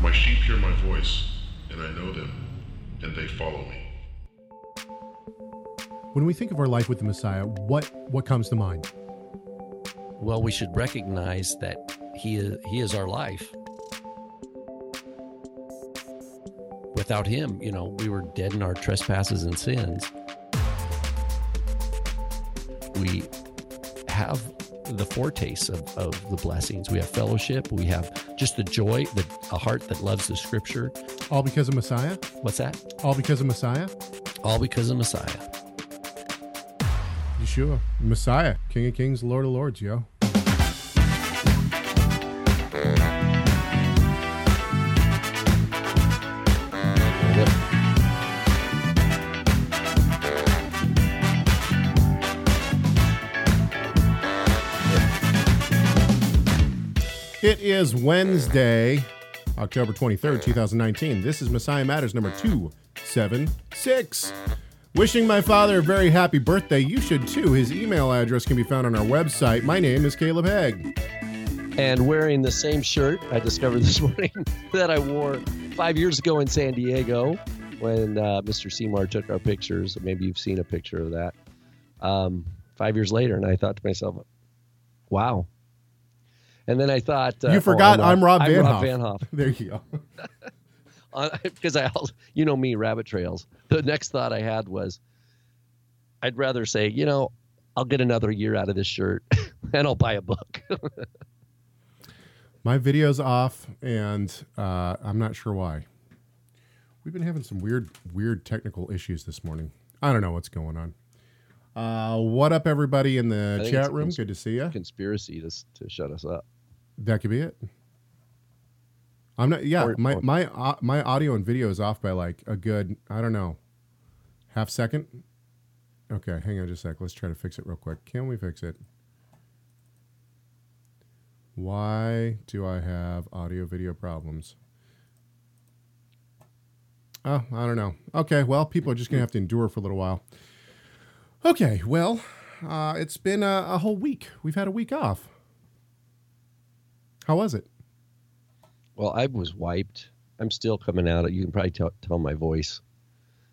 My sheep hear my voice, and I know them, and they follow me. When we think of our life with the Messiah, what what comes to mind? Well, we should recognize that he is he is our life. Without him, you know, we were dead in our trespasses and sins. We have the foretaste of, of the blessings. We have fellowship. We have just the joy, the, a heart that loves the scripture. All because of Messiah? What's that? All because of Messiah? All because of Messiah. Yeshua, Messiah, King of Kings, Lord of Lords, yo. Is Wednesday, October 23rd, 2019. This is Messiah Matters number 276. Wishing my father a very happy birthday. You should too. His email address can be found on our website. My name is Caleb Hegg. And wearing the same shirt I discovered this morning that I wore five years ago in San Diego when uh, Mr. Seymour took our pictures. Maybe you've seen a picture of that. Um, five years later, and I thought to myself, wow, and then I thought uh, you forgot oh, I'm, I'm, Rob, I'm Van Rob Hoff. Van Hoff. There you go. Because I, you know me, rabbit trails. The next thought I had was, I'd rather say, you know, I'll get another year out of this shirt, and I'll buy a book. My video's off, and uh, I'm not sure why. We've been having some weird, weird technical issues this morning. I don't know what's going on. Uh, what up, everybody in the chat room? Good to see you. Conspiracy to to shut us up. That could be it. I'm not. Yeah, my my uh, my audio and video is off by like a good. I don't know, half second. Okay, hang on just a sec. Let's try to fix it real quick. Can we fix it? Why do I have audio video problems? Oh, I don't know. Okay, well, people are just gonna have to endure for a little while. Okay, well, uh, it's been a, a whole week. We've had a week off. How was it? Well, I was wiped. I'm still coming out. You can probably tell, tell my voice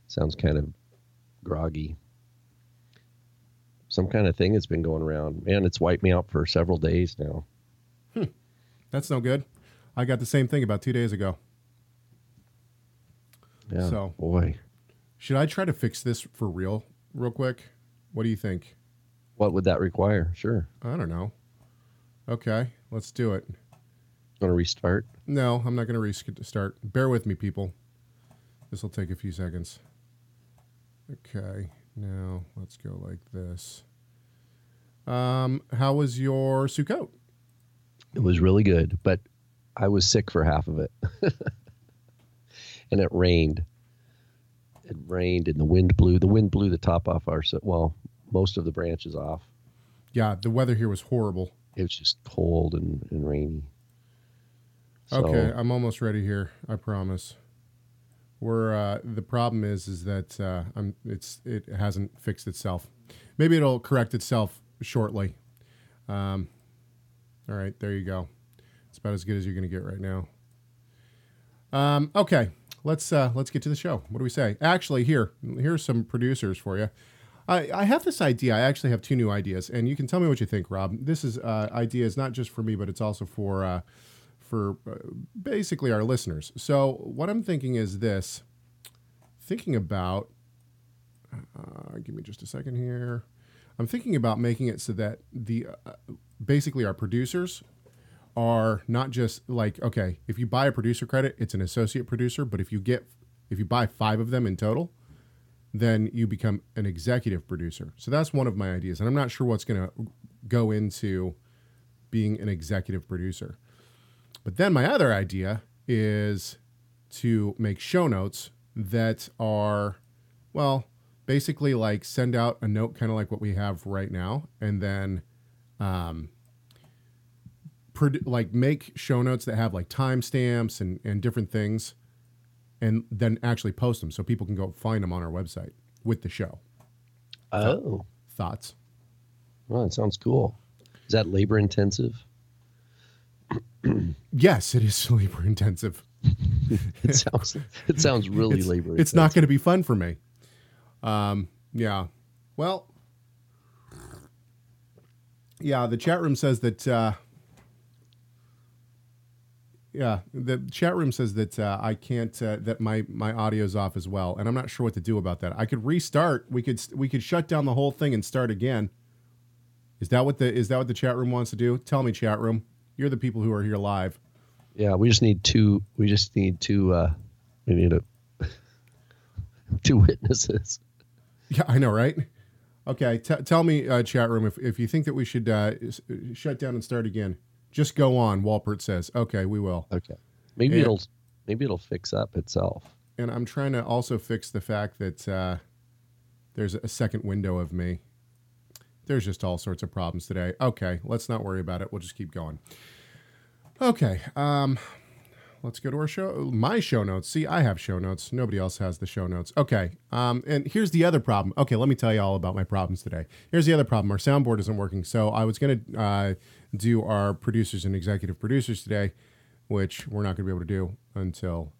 sounds kind of groggy. Some kind of thing has been going around. Man, it's wiped me out for several days now. Hmm. That's no good. I got the same thing about two days ago. Yeah. So, boy. Should I try to fix this for real, real quick? What do you think? What would that require? Sure. I don't know. Okay, let's do it. Want to restart? No, I'm not going to restart. Bear with me, people. This will take a few seconds. Okay, now let's go like this. Um, how was your Sukkot? It was really good, but I was sick for half of it, and it rained. It rained, and the wind blew. The wind blew the top off our well, most of the branches off. Yeah, the weather here was horrible. It was just cold and, and rainy. So, okay, I'm almost ready here. I promise. We're uh, the problem is is that uh, I'm it's it hasn't fixed itself. Maybe it'll correct itself shortly. Um, all right, there you go. It's about as good as you're going to get right now. Um, okay, let's uh, let's get to the show. What do we say? Actually, here here's some producers for you. I, I have this idea. I actually have two new ideas, and you can tell me what you think, Rob. This is uh, ideas not just for me, but it's also for uh, for uh, basically our listeners. So what I'm thinking is this: thinking about. Uh, give me just a second here. I'm thinking about making it so that the uh, basically our producers are not just like okay, if you buy a producer credit, it's an associate producer, but if you get if you buy five of them in total, then you become an executive producer. So that's one of my ideas, and I'm not sure what's going to go into being an executive producer. But then my other idea is to make show notes that are, well, basically like send out a note, kind of like what we have right now, and then, um, like make show notes that have like timestamps and and different things, and then actually post them so people can go find them on our website with the show. Oh, thoughts? Well, it sounds cool. Is that labor intensive? Yes, it is labor intensive. it sounds it sounds really it's, labor. It's not going to be fun for me. Um, yeah. Well, yeah. The chat room says that. Uh, yeah, the chat room says that uh, I can't. Uh, that my my audio's off as well, and I'm not sure what to do about that. I could restart. We could we could shut down the whole thing and start again. Is that what the is that what the chat room wants to do? Tell me, chat room. You're the people who are here live. Yeah, we just need two. We just need two. Uh, we need a two witnesses. Yeah, I know, right? Okay, t- tell me, uh, chat room, if if you think that we should uh, s- shut down and start again. Just go on. Walpert says, "Okay, we will." Okay, maybe Yeah. it'll maybe it'll fix up itself. And I'm trying to also fix the fact that uh, there's a second window of me. There's just all sorts of problems today. Okay, let's not worry about it. We'll just keep going. Okay, um, let's go to our show. My show notes. See, I have show notes. Nobody else has the show notes. Okay, um, and here's the other problem. Okay, let me tell you all about my problems today. Here's the other problem. Our soundboard isn't working. So I was to uh, do our producers and executive producers today, which we're not to be able to do until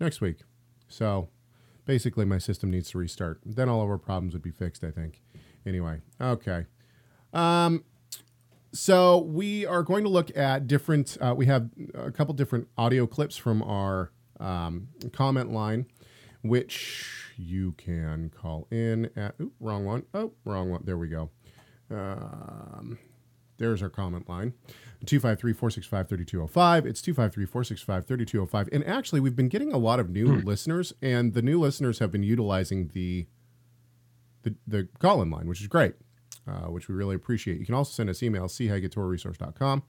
next week. So basically, my system needs to restart. Then all of our problems would be fixed, I think. Anyway, okay. Um, so we are going to look at different. Uh, we have a couple different audio clips from our um, comment line, which you can call in at. Oop, wrong one. Oh, wrong one. There we go. Um, there's our comment line 253 465 3205. It's 253 465 3205. And actually, we've been getting a lot of new listeners, and the new listeners have been utilizing the the, the call in line, which is great, uh, which we really appreciate. You can also send us email, chegg at torahresource.com,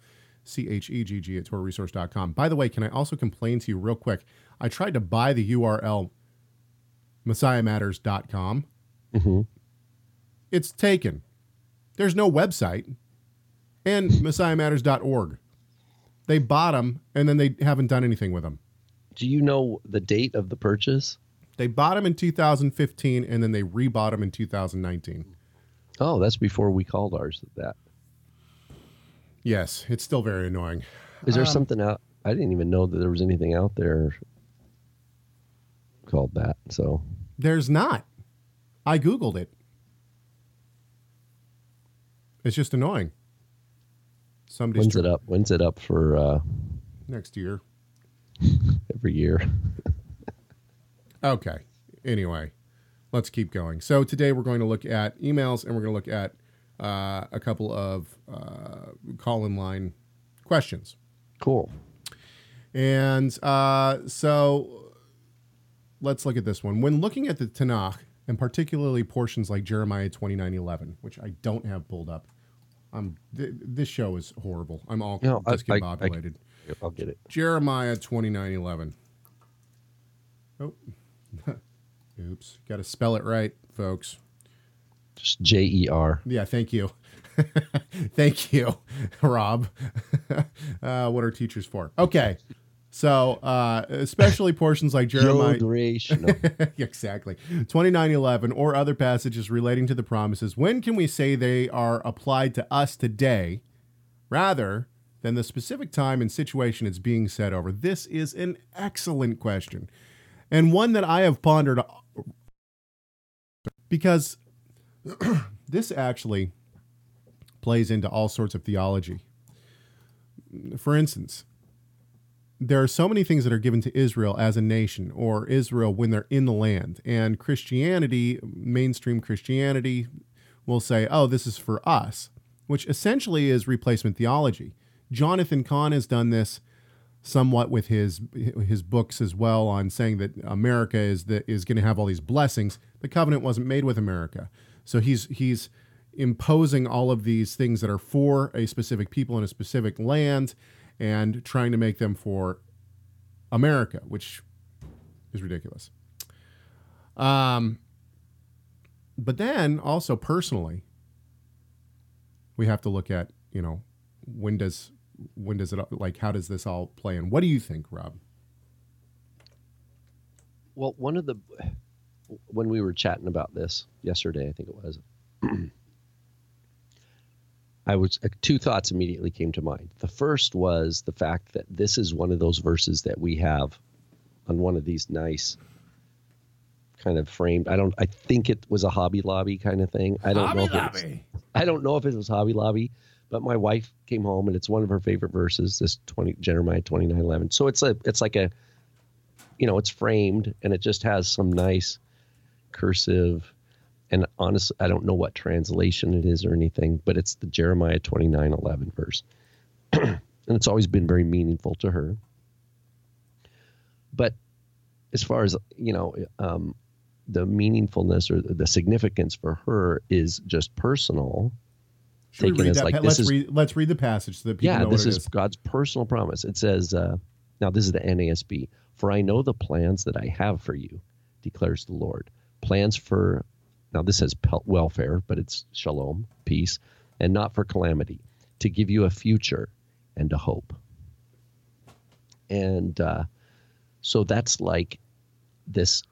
C H E G G at torahresource.com. By the way, can I also complain to you real quick? I tried to buy the URL messiahmatters.com. Mhm. It's taken. There's no website. And messiahmatters.org. They bought them and then they haven't done anything with them. Do you know the date of the purchase? They bought them in 2015 and then they rebought them in 2019. Oh, that's before we called ours. That Yes, it's still very annoying. is there Um, something out? I didn't even know that there was anything out there called that. So There's not. I Googled it. It's just annoying. Somebody's when's tr- it up? When's it up for uh, next year. every year? Okay. Anyway, let's keep going. So today we're going to look at emails and we're going to look at uh, a couple of uh, call in line questions. Cool. And uh, so let's look at this one. When looking at the Tanakh, and particularly portions like Jeremiah 29:11, which I don't have pulled up, I'm th- this show is horrible. I'm all No, I- I- I- I'll get it. Jeremiah 29:11. Oh. Oops. Got to spell it right, folks. Just J E R. Yeah, thank you. thank you, Rob. uh, what are teachers for? Okay. So, uh, especially portions like Jeremiah. Yod Resh. No. exactly. 2911 or other passages relating to the promises. When can we say they are applied to us today rather than the specific time and situation it's being said over? This is an excellent question and one that I have pondered because this actually plays into all sorts of theology. For instance, there are so many things that are given to Israel as a nation or Israel when they're in the land. And Christianity, mainstream Christianity, will say, oh, this is for us, which essentially is replacement theology. Jonathan Cahn has done this somewhat with his his books as well on saying that America is the, is going to have all these blessings. The covenant wasn't made with America. So he's he's imposing all of these things that are for a specific people in a specific land and trying to make them for America, which is ridiculous. Um, but then also personally, we have to look at you know when does when does it like how does this all play in? What do you think, Rob? Well, one of the when we were chatting about this yesterday, I think it was. I was uh, two thoughts immediately came to mind. The first was the fact that this is one of those verses that we have on one of these nice kind of framed. I don't. I think it was a Hobby Lobby kind of thing. I don't Hobby know. If it was, I don't know if it was Hobby Lobby, but my wife came home and it's one of her favorite verses. This twenty Jeremiah twenty nine eleven. So it's a it's like a, you know, it's framed and it just has some nice cursive. And honestly, I don't know what translation it is or anything, but it's the Jeremiah twenty nine eleven verse, and it's always been very meaningful to her. But as far as you know, um, the meaningfulness or the significance for her is just personal. Should taken as like pa- let's is, read let's read the passage so that people yeah, this is, is, God's personal promise. It says, uh, now this is the NASB. For I know the plans that I have for you, declares the Lord. Plans for now this says welfare, but it's shalom, peace, and not for calamity, to give you a future and a hope. And uh, so that's like this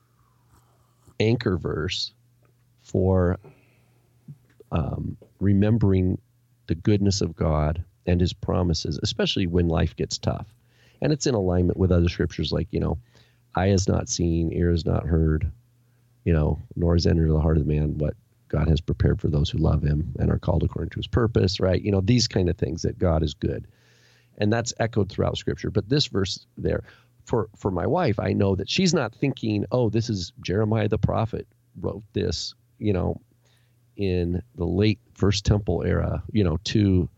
anchor verse for um, remembering the goodness of God and his promises, especially when life gets tough. And it's in alignment with other scriptures like, you know, eye has not seen, ear has not heard, you know, nor has entered the heart of the man what God has prepared for those who love him and are called according to his purpose, right? You know, these kind of things that God is good. And that's echoed throughout scripture. But this verse there, for for my wife, I know that she's not thinking, "Oh, this is Jeremiah the prophet wrote this," you know, in the late First Temple era, you know, to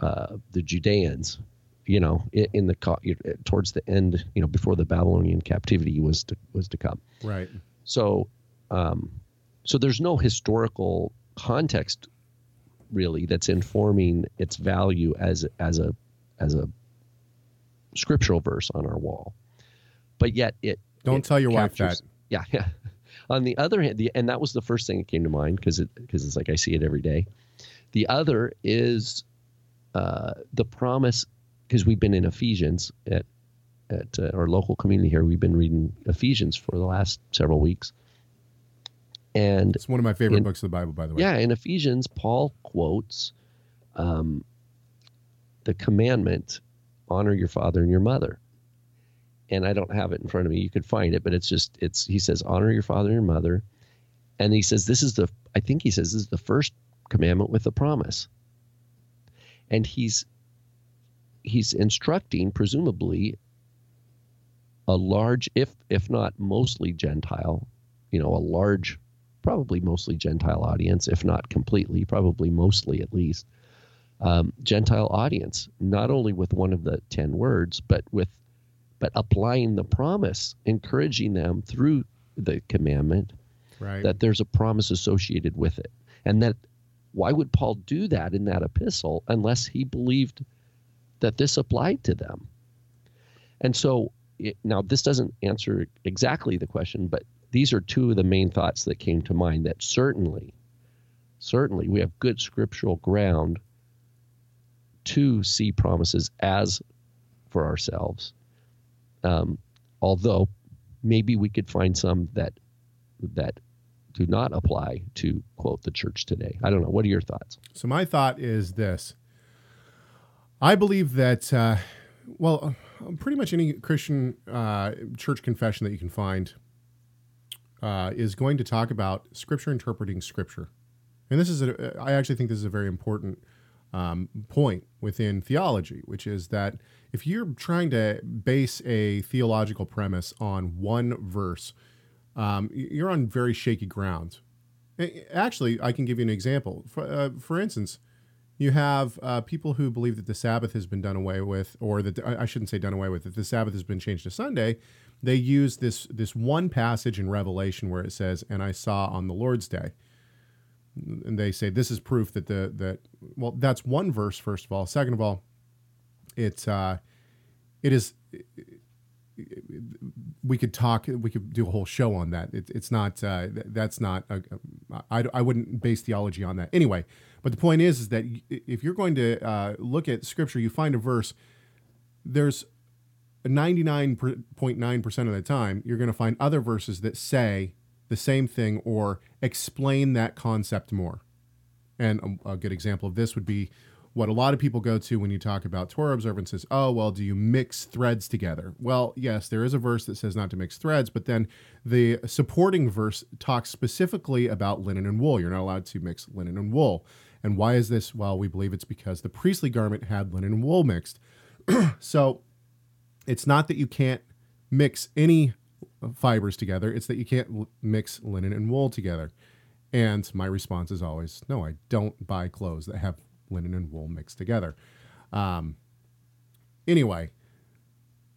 uh, the Judeans, you know, in the towards the end, you know, before the Babylonian captivity was to was to come. Right. So, um, so there's no historical context really that's informing its value as as a as a scriptural verse on our wall. But yet it don't it tell your captures, wife that. Yeah, yeah. On the other hand, the, and that was the first thing that came to mind because it because it's like I see it every day. The other is uh, the promise because we've been in Ephesians at at uh, our local community here. We've been reading Ephesians for the last several weeks, and it's one of my favorite in, books of the Bible, by the way. Yeah, in Ephesians, Paul quotes um, the commandment honor your father and your mother. And I don't have it in front of me. You could find it, but it's just it's he says honor your father and your mother. And he says this is the I think he says this is the first commandment with a promise. And he's he's instructing presumably a large if if not mostly gentile, you know, a large probably mostly gentile audience if not completely, probably mostly at least um, Gentile audience, not only with one of the ten words, but with but applying the promise, encouraging them through the commandment right. that there's a promise associated with it, and that why would Paul do that in that epistle unless he believed that this applied to them? And so it, now this doesn't answer exactly the question, but these are two of the main thoughts that came to mind. That certainly, certainly, we have good scriptural ground to see promises as for ourselves. Um, although maybe we could find some that that do not apply to quote the church today. I don't know. What are your thoughts? So my thought is this: I believe that, uh, well, pretty much any Christian uh, church confession that you can find uh, is going to talk about Scripture interpreting Scripture, and this is a, I actually think this is a very important um, point within theology, which is that if you're trying to base a theological premise on one verse, um, you're on very shaky ground. Actually, I can give you an example. For, uh, for instance, you have uh, people who believe that the Sabbath has been done away with, or that I shouldn't say done away with, that the Sabbath has been changed to Sunday. They use this this one passage in Revelation where it says, "And I saw on the Lord's day." And they say this is proof that the that well that's one verse first of all. Second of all it's uh it is we could talk we could do a whole show on that. It, it's not uh, that's not I, I wouldn't base theology on that. Anyway but the point is is that if you're going to uh, look at scripture you find a verse there's 99.9% of the time you're going to find other verses that say the same thing or explain that concept more. And a, a good example of this would be what a lot of people go to when you talk about Torah observances. oh, well, do you mix threads together? Well, yes, there is a verse that says not to mix threads, but then the supporting verse talks specifically about linen and wool. You're not allowed to mix linen and wool. And why is this? Well, we believe it's because the priestly garment had linen and wool mixed. so it's not that you can't mix any fibers together, it's that you can't l- mix linen and wool together. And my response is always, no, I don't buy clothes that have linen and wool mixed together. Um, anyway,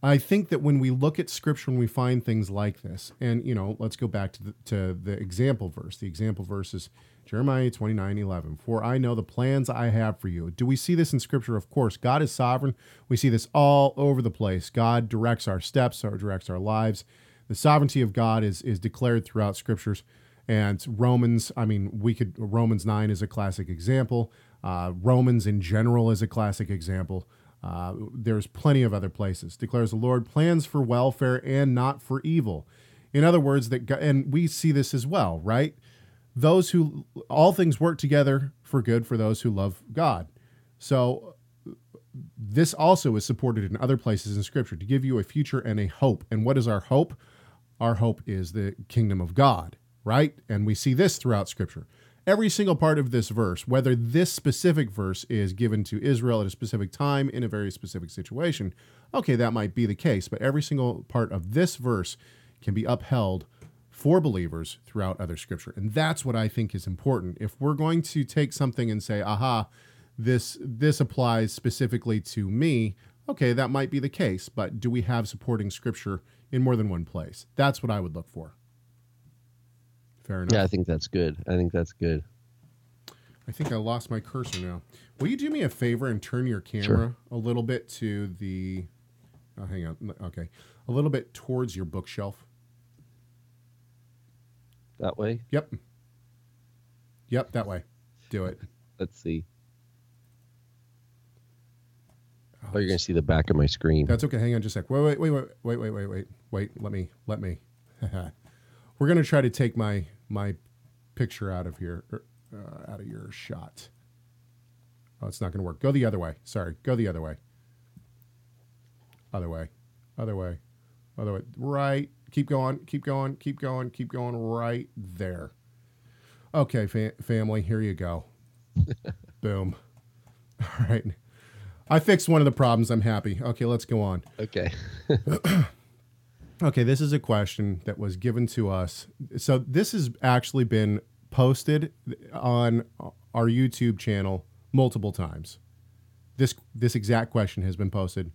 I think that when we look at scripture and we find things like this, and you know, let's go back to the, to the example verse. The example verse is Jeremiah 29 11. For I know the plans I have for you. Do we see this in scripture? Of course. God is sovereign. We see this all over the place. God directs our steps, or directs our lives. The sovereignty of God is, is declared throughout scriptures. And Romans, I mean, we could, Romans 9 is a classic example. Uh, Romans in general is a classic example. Uh, there's plenty of other places. Declares the Lord plans for welfare and not for evil. In other words, that God, and we see this as well, right? Those who all things work together for good for those who love God. So this also is supported in other places in Scripture to give you a future and a hope. And what is our hope? Our hope is the kingdom of God right? And we see this throughout Scripture. Every single part of this verse, whether this specific verse is given to Israel at a specific time in a very specific situation, okay, that might be the case, but every single part of this verse can be upheld for believers throughout other scripture. And that's what I think is important. If we're going to take something and say, aha, this this applies specifically to me, okay, that might be the case, but do we have supporting scripture in more than one place? That's what I would look for. Fair enough. Yeah, I think that's good. I think that's good. I think I lost my cursor now. Will you do me a favor and turn your camera sure. a little bit to the? Oh, hang on. Okay, a little bit towards your bookshelf. That way. Yep. Yep, that way. Do it. Let's see. Oh, you're gonna see the back of my screen. That's okay. Hang on just a sec. Wait, wait, wait, wait, wait, wait, wait, wait, wait. Let me, let me. We're gonna try to take my my picture out of here, er, uh, out of your shot. Oh, it's not going to work. Go the other way. Sorry. Go the other way. Other way. Other way. Other way. Right. Keep going. Keep going. Keep going. Keep going. Right there. Okay, fa- family. Here you go. Boom. All right. I fixed one of the problems. I'm happy. Okay, let's go on. Okay. Okay, this is a question that was given to us. So this has actually been posted on our YouTube channel multiple times. This this exact question has been posted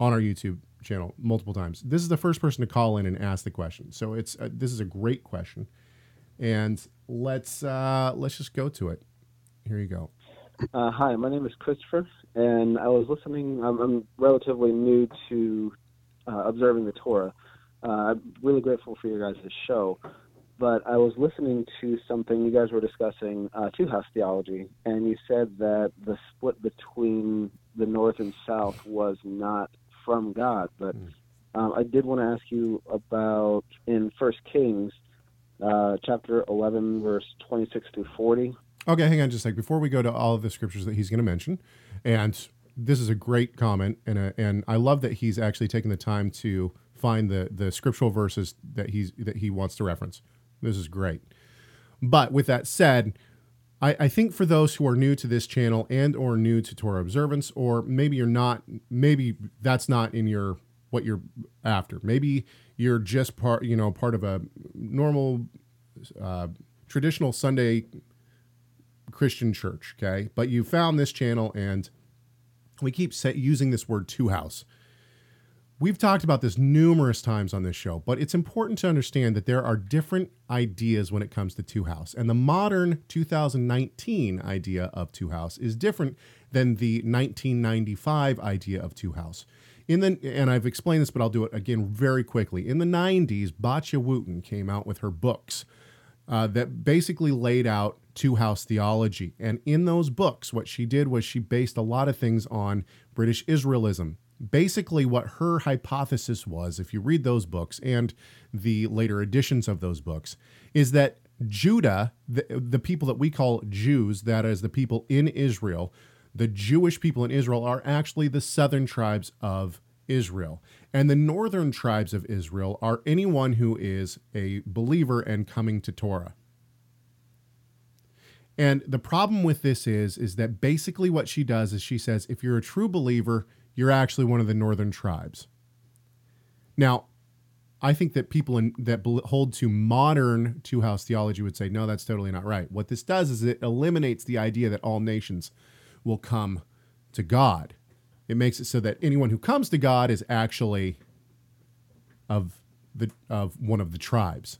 on our YouTube channel multiple times. This is the first person to call in and ask the question. So it's uh, this is a great question. And let's uh, let's just go to it. Here you go. Uh, hi, my name is Christopher, and I was listening. I'm, I'm relatively new to uh, observing the Torah. Uh, I'm really grateful for your guys' show. But I was listening to something you guys were discussing, uh, two house theology, and you said that the split between the North and South was not from God. But mm. um, I did want to ask you about in First Kings, uh, chapter 11, verse 26 through 40. Okay, hang on just a sec. Before we go to all of the scriptures that he's going to mention, and this is a great comment, and a, and I love that he's actually taken the time to find the the scriptural verses that he's that he wants to reference. This is great. But with that said, I, I think for those who are new to this channel and or new to Torah observance, or maybe you're not, maybe that's not in your what you're after. Maybe you're just part, you know, part of a normal, uh, traditional Sunday Christian church. Okay, but you found this channel and we keep using this word two house. We've talked about this numerous times on this show, but it's important to understand that there are different ideas when it comes to two house. And the modern 2019 idea of two house is different than the 1995 idea of two house. In the and I've explained this, but I'll do it again very quickly. In the 90s, Batya Wootten came out with her books uh, that basically laid out two house theology. And in those books, what she did was she based a lot of things on British Israelism. Basically, what her hypothesis was, if you read those books and the later editions of those books, is that Judah, the, the people that we call Jews, that is, the people in Israel, the Jewish people in Israel are actually the southern tribes of Israel. And the northern tribes of Israel are anyone who is a believer and coming to Torah. And the problem with this is is that basically what she does is she says if you're a true believer, you're actually one of the northern tribes. Now, I think that people in, that hold to modern two house theology would say no, that's totally not right. What this does is it eliminates the idea that all nations will come to God. It makes it so that anyone who comes to God is actually of the of one of the tribes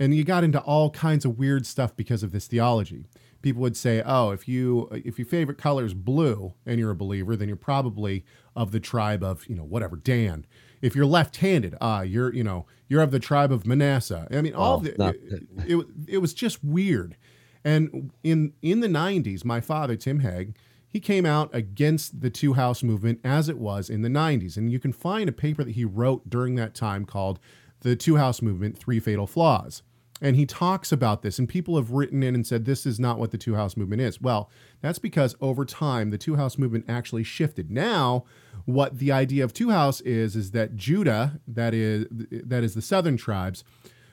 and you got into all kinds of weird stuff because of this theology. People would say, "Oh, if you if your favorite color is blue and you're a believer, then you're probably of the tribe of you know whatever Dan. If you're left-handed, ah, uh, you're you know you're of the tribe of Manasseh. I mean, all the, it, it, it was just weird. And in in the '90s, my father Tim Hegg, he came out against the two house movement as it was in the 90s. And you can find a paper that he wrote during that time called The Two House Movement Three Fatal Flaws. And he talks about this, and people have written in and said this is not what the two house movement is. Well, that's because over time the two house movement actually shifted. Now, what the idea of two house is is that Judah, that is that is the southern tribes,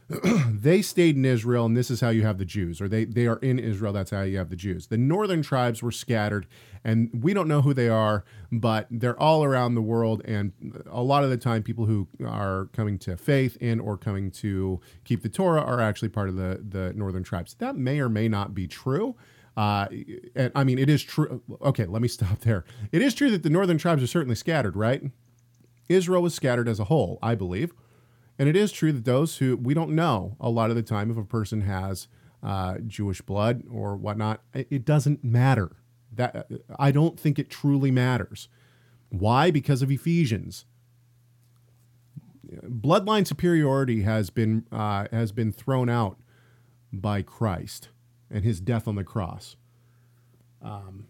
they stayed in Israel, and this is how you have the Jews, or they, they are in Israel, that's how you have the Jews. The northern tribes were scattered, and we don't know who they are, but they're all around the world, and a lot of the time, people who are coming to faith and or coming to keep the Torah are actually part of the, the northern tribes. That may or may not be true. Uh, and I mean, it is true. Okay, let me stop there. It is true that the northern tribes are certainly scattered, right? Israel was scattered as a whole, I believe. And it is true that those who we don't know a lot of the time if a person has uh, Jewish blood or whatnot, it doesn't matter. That I don't think it truly matters. Why? Because of Ephesians. Bloodline superiority has been uh, has been thrown out by Christ and His death on the cross. Um,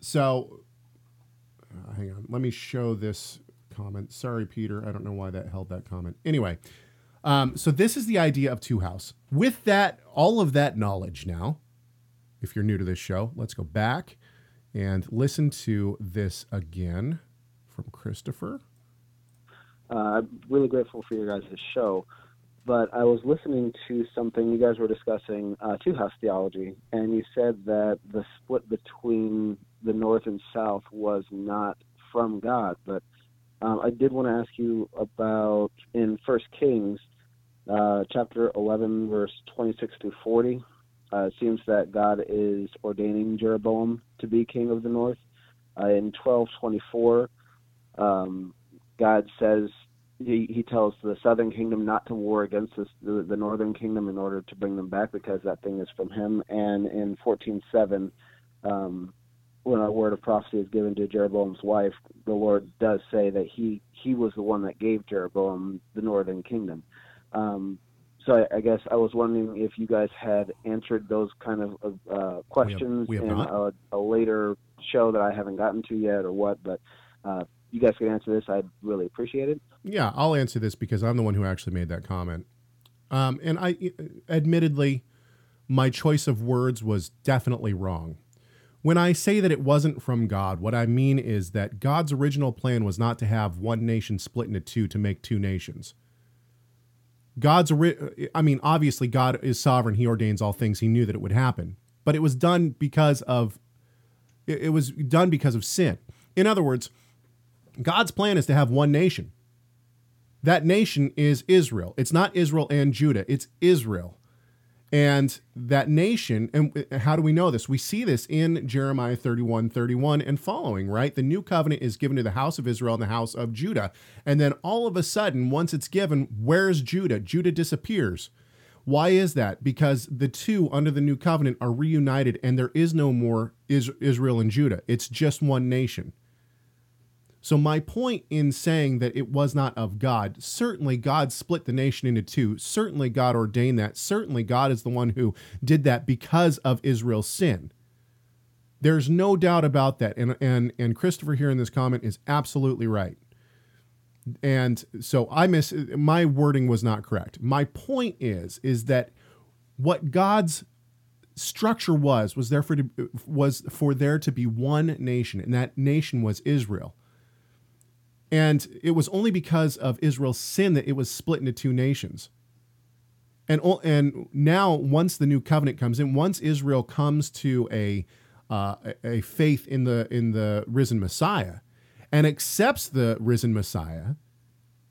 so, uh, hang on. Let me show this comment. Sorry, Peter. I don't know why that held that comment. Anyway, um, so this is the idea of two house. With that, all of that knowledge now, if you're new to this show, let's go back and listen to this again from Christopher. Uh, I'm really grateful for your guys' show, but I was listening to something you guys were discussing uh, two house theology, and you said that the split between the North and South was not from God, but um, I did want to ask you about in First Kings, uh, chapter 11, verse 26 to 40. Uh, it seems that God is ordaining Jeroboam to be king of the north. Uh, in 12:24, um, God says he, he tells the southern kingdom not to war against this, the, the northern kingdom in order to bring them back because that thing is from him. And in 14:7, um, when a word of prophecy is given to Jeroboam's wife, the Lord does say that he he was the one that gave Jeroboam the northern kingdom. Um, so I, I, guess I was wondering if you guys had answered those kind of uh, questions we have, we have in a, a, later show that I haven't gotten to yet, or what. But uh, you guys can answer this. I'd really appreciate it. Yeah, I'll answer this because I'm the one who actually made that comment. Um, and I, admittedly, my choice of words was definitely wrong. When I say that it wasn't from God, what I mean is that God's original plan was not to have one nation split into two to make two nations. God's, uh, I mean, obviously, God is sovereign. He ordains all things. He knew that it would happen. But it was done because of, it was done because of sin. In other words, God's plan is to have one nation. That nation is Israel. It's not Israel and Judah, it's Israel. And that nation, and how do we know this? We see this in Jeremiah 31 31 and following, right? The new covenant is given to the house of Israel and the house of Judah. And then all of a sudden, once it's given, where's Judah? Judah disappears. Why is that? Because the two under the new covenant are reunited and there is no more Israel and Judah. It's just one nation. So, my point in saying that it was not of God, certainly God split the nation into two. Certainly God ordained that. Certainly God is the one who did that because of Israel's sin. There's no doubt about that. And, and, and Christopher here in this comment is absolutely right. And so I miss my wording was not correct. My point is is that what God's structure was was there for to, was for there to be one nation, and that nation was Israel. And it was only because of Israel's sin that it was split into two nations. And and now, once the new covenant comes in, once Israel comes to a uh, a faith in the in the risen Messiah, and accepts the risen Messiah,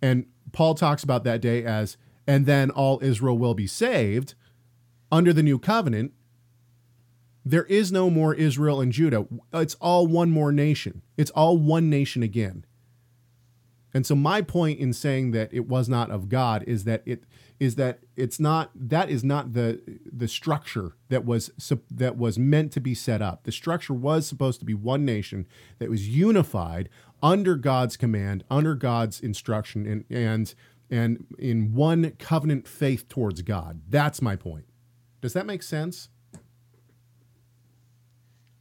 and Paul talks about that day as, and then all Israel will be saved under the new covenant. There is no more Israel and Judah. It's all one more nation. It's all one nation again. And so my point in saying that it was not of God is that it is that it's not that is not the the structure that was that was meant to be set up. The structure was supposed to be one nation that was unified under God's command, under God's instruction and and and in one covenant faith towards God. That's my point. Does that make sense?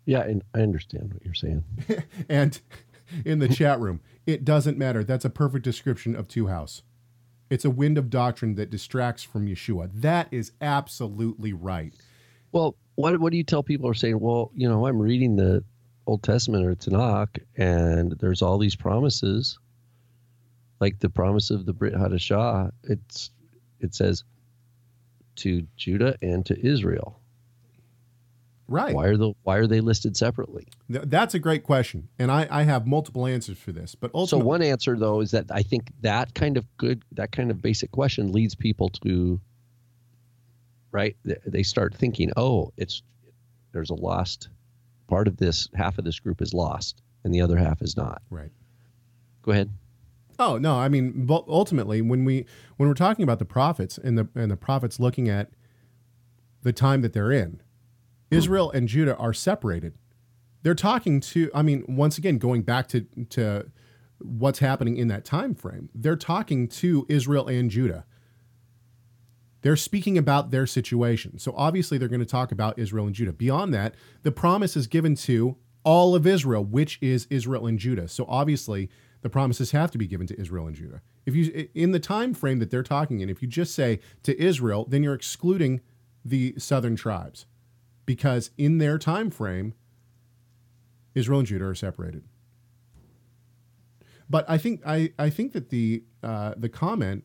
Yeah, and I understand what you're saying. and in the chat room, it doesn't matter. That's a perfect description of two house. It's a wind of doctrine that distracts from Yeshua. That is absolutely right. Well, what what do you tell people are saying, well, you know, I'm reading the Old Testament or Tanakh, and there's all these promises, like the promise of the Brit Hadashah. It's it says to Judah and to Israel. Right. Why are the why are they listed separately? That's a great question, and I, I have multiple answers for this. But ultimately, so one answer though is that I think that kind of good that kind of basic question leads people to right. They start thinking, oh, it's there's a lost part of this. Half of this group is lost, and the other half is not. Right. Go ahead. Oh no, I mean, ultimately, when we when we're talking about the prophets and the and the prophets looking at the time that they're in Israel and Judah are separated. They're talking to, I mean, once again, going back to, to what's happening in that time frame, they're talking to Israel and Judah. They're speaking about their situation. So obviously, they're going to talk about Israel and Judah. Beyond that, the promise is given to all of Israel, which is Israel and Judah. So obviously, the promises have to be given to Israel and Judah. If you in the time frame that they're talking in, if you just say to Israel, then you're excluding the southern tribes because in their time frame, Israel and Judah are separated. But I think I, I think that the uh, the comment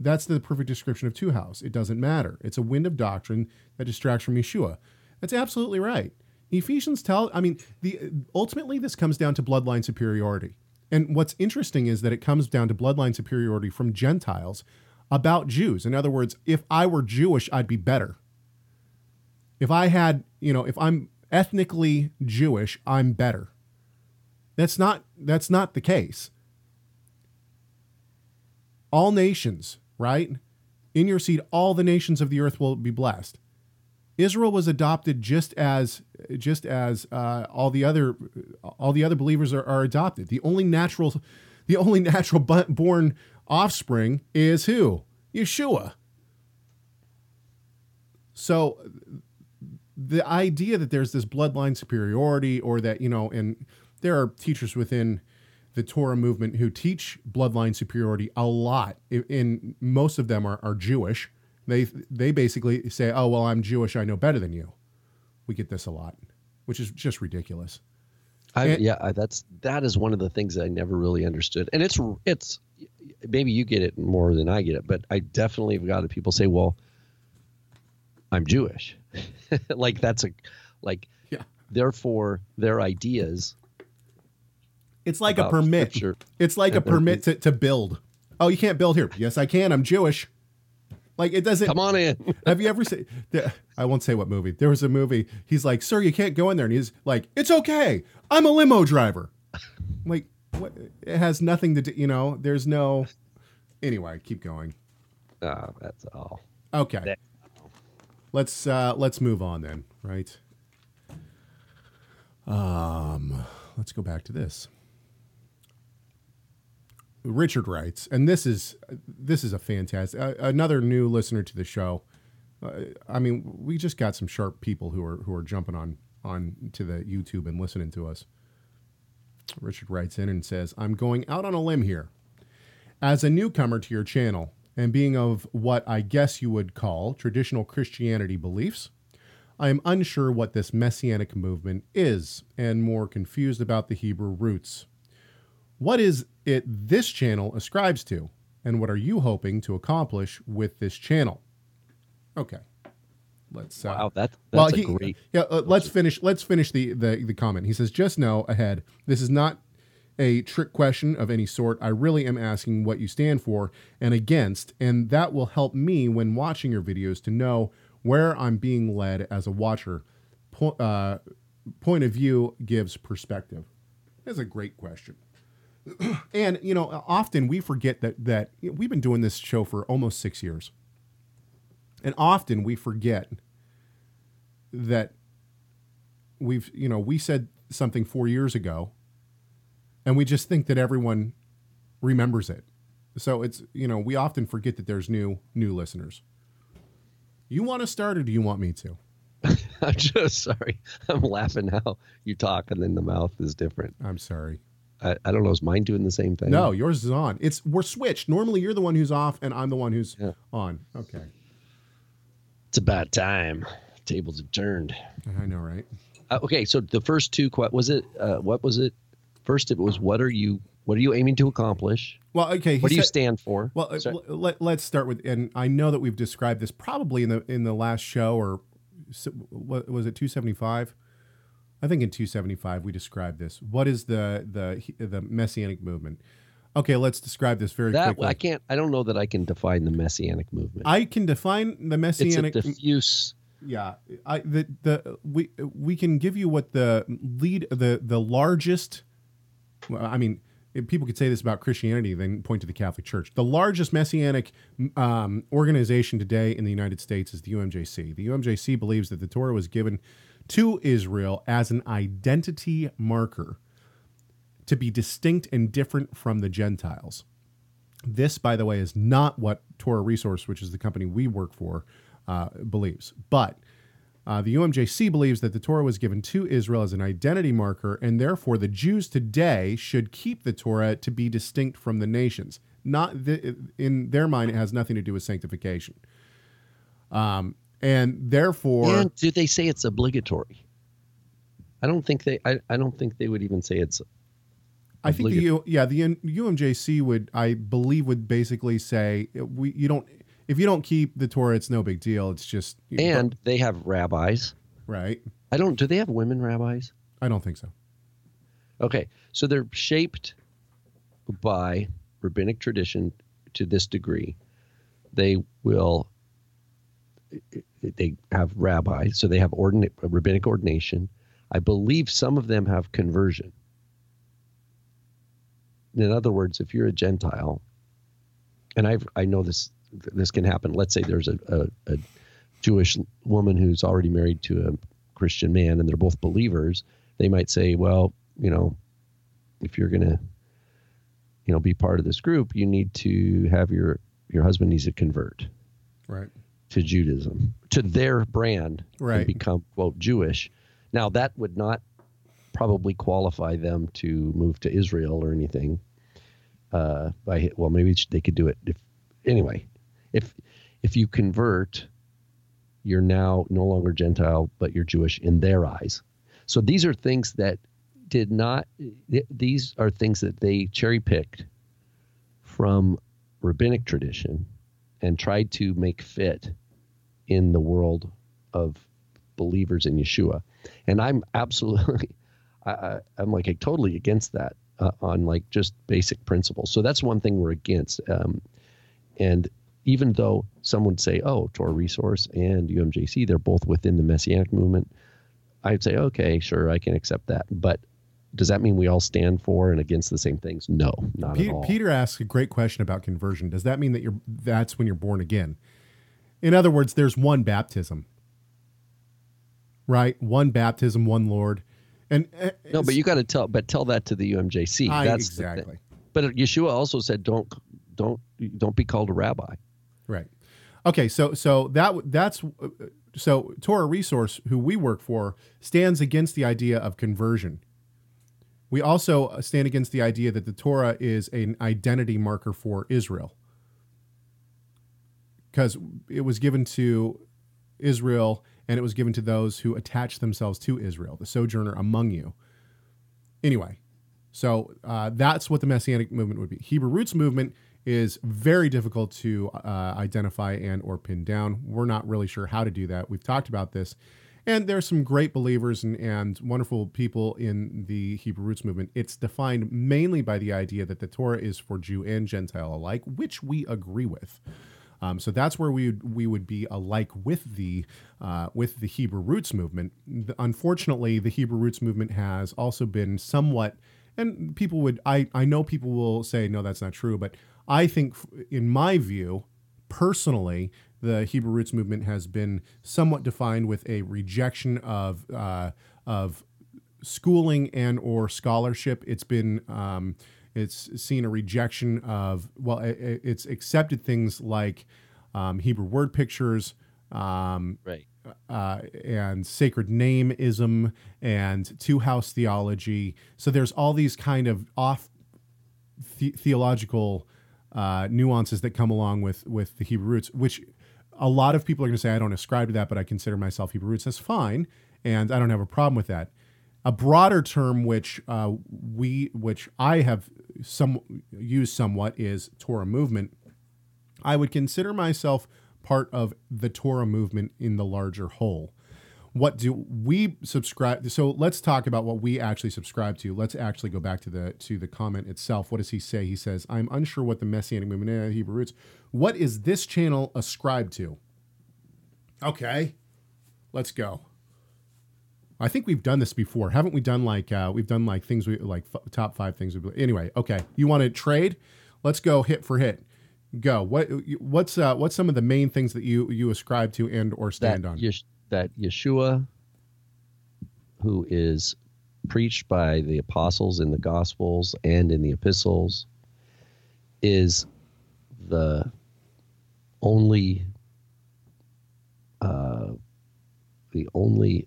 that's the perfect description of two house. It doesn't matter. It's a wind of doctrine that distracts from Yeshua. That's absolutely right. Ephesians tell I mean the ultimately this comes down to bloodline superiority. And what's interesting is that it comes down to bloodline superiority from Gentiles about Jews. In other words, if I were Jewish, I'd be better. If I had, you know, if I'm ethnically Jewish, I'm better. That's not that's not the case. All nations, right? In your seed all the nations of the earth will be blessed. Israel was adopted just as just as uh, all the other all the other believers are, are adopted. The only natural the only natural born offspring is who? Yeshua. So the idea that there's this bloodline superiority or that, you know, and there are teachers within the Torah movement who teach bloodline superiority a lot. In most of them are, are Jewish. They they basically say, "Oh well, I'm Jewish. I know better than you." We get this a lot, which is just ridiculous. I, and, yeah, that's that is one of the things that I never really understood, and it's it's maybe you get it more than I get it, but I definitely have got people say, "Well, I'm Jewish," like that's a like yeah. Therefore, their ideas. It's like a permit. Scripture, it's like a permit to, to build. Oh, you can't build here. Yes, I can. I'm Jewish. Like it doesn't. Come on in. have you ever seen? I won't say what movie. There was a movie. He's like, "Sir, you can't go in there," and he's like, "It's okay. I'm a limo driver." like, what? It has nothing to do. You know, there's no. Anyway, keep going. Oh, that's all. Okay let's uh, let's move on then, right? Um, let's go back to this. Richard writes, and this is this is a fantastic uh, another new listener to the show. Uh, I mean, we just got some sharp people who are who are jumping on on to the YouTube and listening to us. Richard writes in and says, "I'm going out on a limb here. As a newcomer to your channel, and being of what I guess you would call traditional Christianity beliefs, I am unsure what this messianic movement is and more confused about the Hebrew roots. What is it this channel ascribes to, and what are you hoping to accomplish with this channel? Okay. Let's. Uh, wow, that, that's well, he, great. Yeah, uh, let's finish. Let's finish the, the the comment. He says, "Just know ahead, this is not a trick question of any sort. I really am asking what you stand for and against, and that will help me when watching your videos to know where I'm being led as a watcher. Po- uh, point of view gives perspective. That's a great question. and you know, often we forget that that we've been doing this show for almost six years, and often we forget that we've you know we said something four years ago, and we just think that everyone remembers it. So it's you know we often forget that there's new new listeners. You want to start, or do you want me to? I'm just sorry. I'm laughing how you talk, and then the mouth is different. I'm sorry. I, I don't know. Is mine doing the same thing? No, yours is on. It's we're switched. Normally, you're the one who's off, and I'm the one who's yeah. on. Okay. It's about time. Tables have turned. I know, right? Uh, okay, so the first two was it? Uh, what was it? First, it was what are you what are you aiming to accomplish? Well, okay. What do you stand for? Well, uh, let, let's start with, and I know that we've described this probably in the in the last show, or what was it, two seventy five? I think in two seventy five we described this. What is the the the messianic movement? Okay, let's describe this very that, quickly. I can't. I don't know that I can define the messianic movement. I can define the messianic. It's a diffuse. Yeah, I the the we we can give you what the lead the the largest. Well, I mean, people could say this about Christianity, then point to the Catholic Church. The largest messianic um, organization today in the United States is the UMJC. The UMJC believes that the Torah was given to Israel as an identity marker to be distinct and different from the Gentiles. This, by the way, is not what Torah Resource, which is the company we work for, uh, believes. But uh, the UMJC believes that the Torah was given to Israel as an identity marker, and therefore the Jews today should keep the Torah to be distinct from the nations. Not the, in their mind, it has nothing to do with sanctification. Um, and therefore, and do they say it's obligatory? I don't think they. I, I don't think they would even say it's. I think the yeah the UMJC would I believe would basically say we you don't if you don't keep the Torah, it's no big deal. It's just and they have rabbis, right? I don't. Do they have women rabbis? I don't think so. Okay, so they're shaped by rabbinic tradition to this degree. They will. They have rabbis, so they have ordin- rabbinic ordination. I believe some of them have conversion. In other words, if you're a Gentile, and I I know this this can happen. Let's say there's a, a, a Jewish woman who's already married to a Christian man and they're both believers. They might say, well, you know, if you're going to, you know, be part of this group, you need to have your, your husband needs to convert. Right. To Judaism, to their brand, right. and become quote Jewish. Now that would not probably qualify them to move to Israel or anything. Uh, by well, maybe they could do it if anyway if if you convert, you're now no longer Gentile, but you're Jewish in their eyes. So these are things that did not. These are things that they cherry picked from rabbinic tradition and tried to make fit in the world of believers in Yeshua. And I'm absolutely, I, am like totally against that uh, on like just basic principles. So that's one thing we're against. Um, and even though some would say, oh, Torah Resource and UMJC, they're both within the Messianic movement, I'd say, okay, sure, I can accept that. But does that mean we all stand for and against the same things? No, not Peter, at all. Peter asks a great question about conversion. Does that mean that you're that's when you're born again? In other words, there's one baptism, right? One baptism, one Lord. And uh, no, but you got to tell, but tell that to the UMJC. I, that's exactly. But Yeshua also said, don't, don't, don't be called a rabbi. Right. Okay. So so that that's so Torah Resource, who we work for, stands against the idea of conversion. We also stand against the idea that the Torah is an identity marker for Israel. because it was given to Israel and it was given to those who attach themselves to Israel, the sojourner among you. Anyway, so uh, that's what the Messianic movement would be. Hebrew roots movement is very difficult to uh, identify and or pin down. We're not really sure how to do that. We've talked about this, and there's some great believers and, and wonderful people in the Hebrew roots movement. It's defined mainly by the idea that the Torah is for Jew and Gentile alike, which we agree with. Um, so that's where we would, we would be alike with the uh, with the Hebrew roots movement. The, unfortunately, the Hebrew roots movement has also been somewhat, and people would I I know people will say no, that's not true, but I think, in my view, personally, the Hebrew roots movement has been somewhat defined with a rejection of uh, of schooling and or scholarship. It's been um, it's seen a rejection of well, it, it's accepted things like um, Hebrew word pictures, um, right, uh, and sacred nameism and two house theology. So there's all these kind of off the- theological uh, nuances that come along with with the Hebrew roots, which a lot of people are going to say I don't ascribe to that, but I consider myself Hebrew roots. That's fine, and I don't have a problem with that. A broader term, which uh, we, which I have some used somewhat, is Torah movement. I would consider myself part of the Torah movement in the larger whole what do we subscribe so let's talk about what we actually subscribe to. Let's actually go back to the to the comment itself. What does he say? He says i'm unsure what the messianic movement is hebrew roots what is this channel ascribed to? Okay let's go. I think we've done this before. Haven't we done like uh, we've done like things we like f- top five things we, anyway okay. You want to trade? Let's go hit for hit. Go. What what's uh what's some of the main things that you you ascribe to and or stand that on that Yeshua, who is preached by the apostles in the Gospels and in the epistles, is the only uh, the only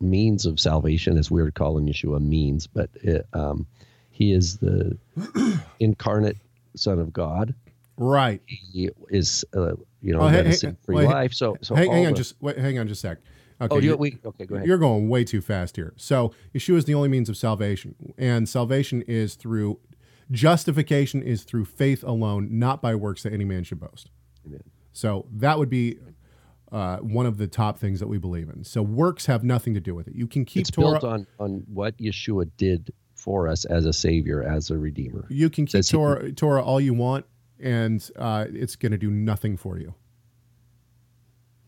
means of salvation, as we're calling Yeshua means, but it, um, he is the incarnate Son of God. Right He is, uh, you know, Oh, hey, hey, wait, life. So, so hang, hang on the- just wait, hang on just a sec okay Oh, you, you're, we, okay, go ahead. you're going way too fast here so yeshua is the only means of salvation and salvation is through justification is through faith alone not by works that any man should boast Amen. so that would be uh, one of the top things that we believe in so works have nothing to do with it you can keep it's torah built on on what Yeshua did for us as a savior, as a redeemer. you can keep torah, torah all you want and uh, it's going to do nothing for you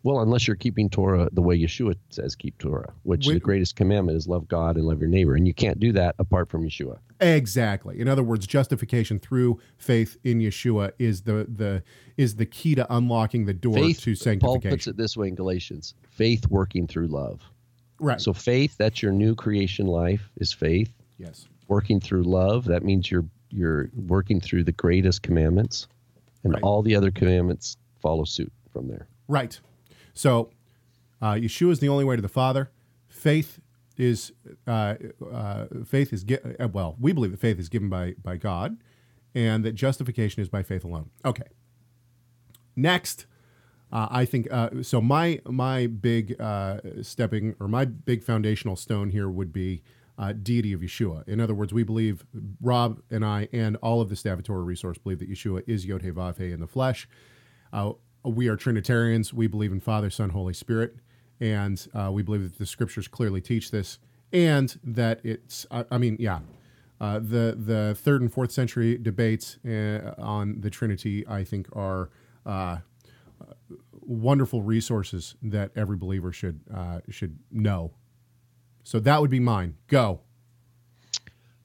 Well, unless you're keeping Torah the way Yeshua says keep Torah, which Wait- the greatest commandment is love God and love your neighbor, and you can't do that apart from Yeshua. Exactly. In other words, justification through faith in Yeshua is the the is the key to unlocking the door Faith. to sanctification. Paul puts it this way in Galatians: faith working through love. right. So faith, that's your new creation life, is faith. yes. Working through love, that means you're you're working through the greatest commandments, and Right. all the other commandments follow suit from there. Right. So, uh, Yeshua is the only way to the Father. Faith is uh, uh, faith is gi- uh, well, we believe that faith is given by by God, and that justification is by faith alone. Okay. Next, uh, I think uh, so. My my big uh, stepping or my big foundational stone here would be uh, deity of Yeshua. In other words, we believe Rob and I and all of the staff at Torah Resource believe that Yeshua is Yod Vav in the flesh. Uh, we are Trinitarians. We believe in Father, Son, Holy Spirit, and uh, we believe that the Scriptures clearly teach this, and that it's. I, I mean, yeah, uh, the the third and fourth century debates uh, on the Trinity, I think, are uh, wonderful resources that every believer should uh, should know. So that would be mine. Go.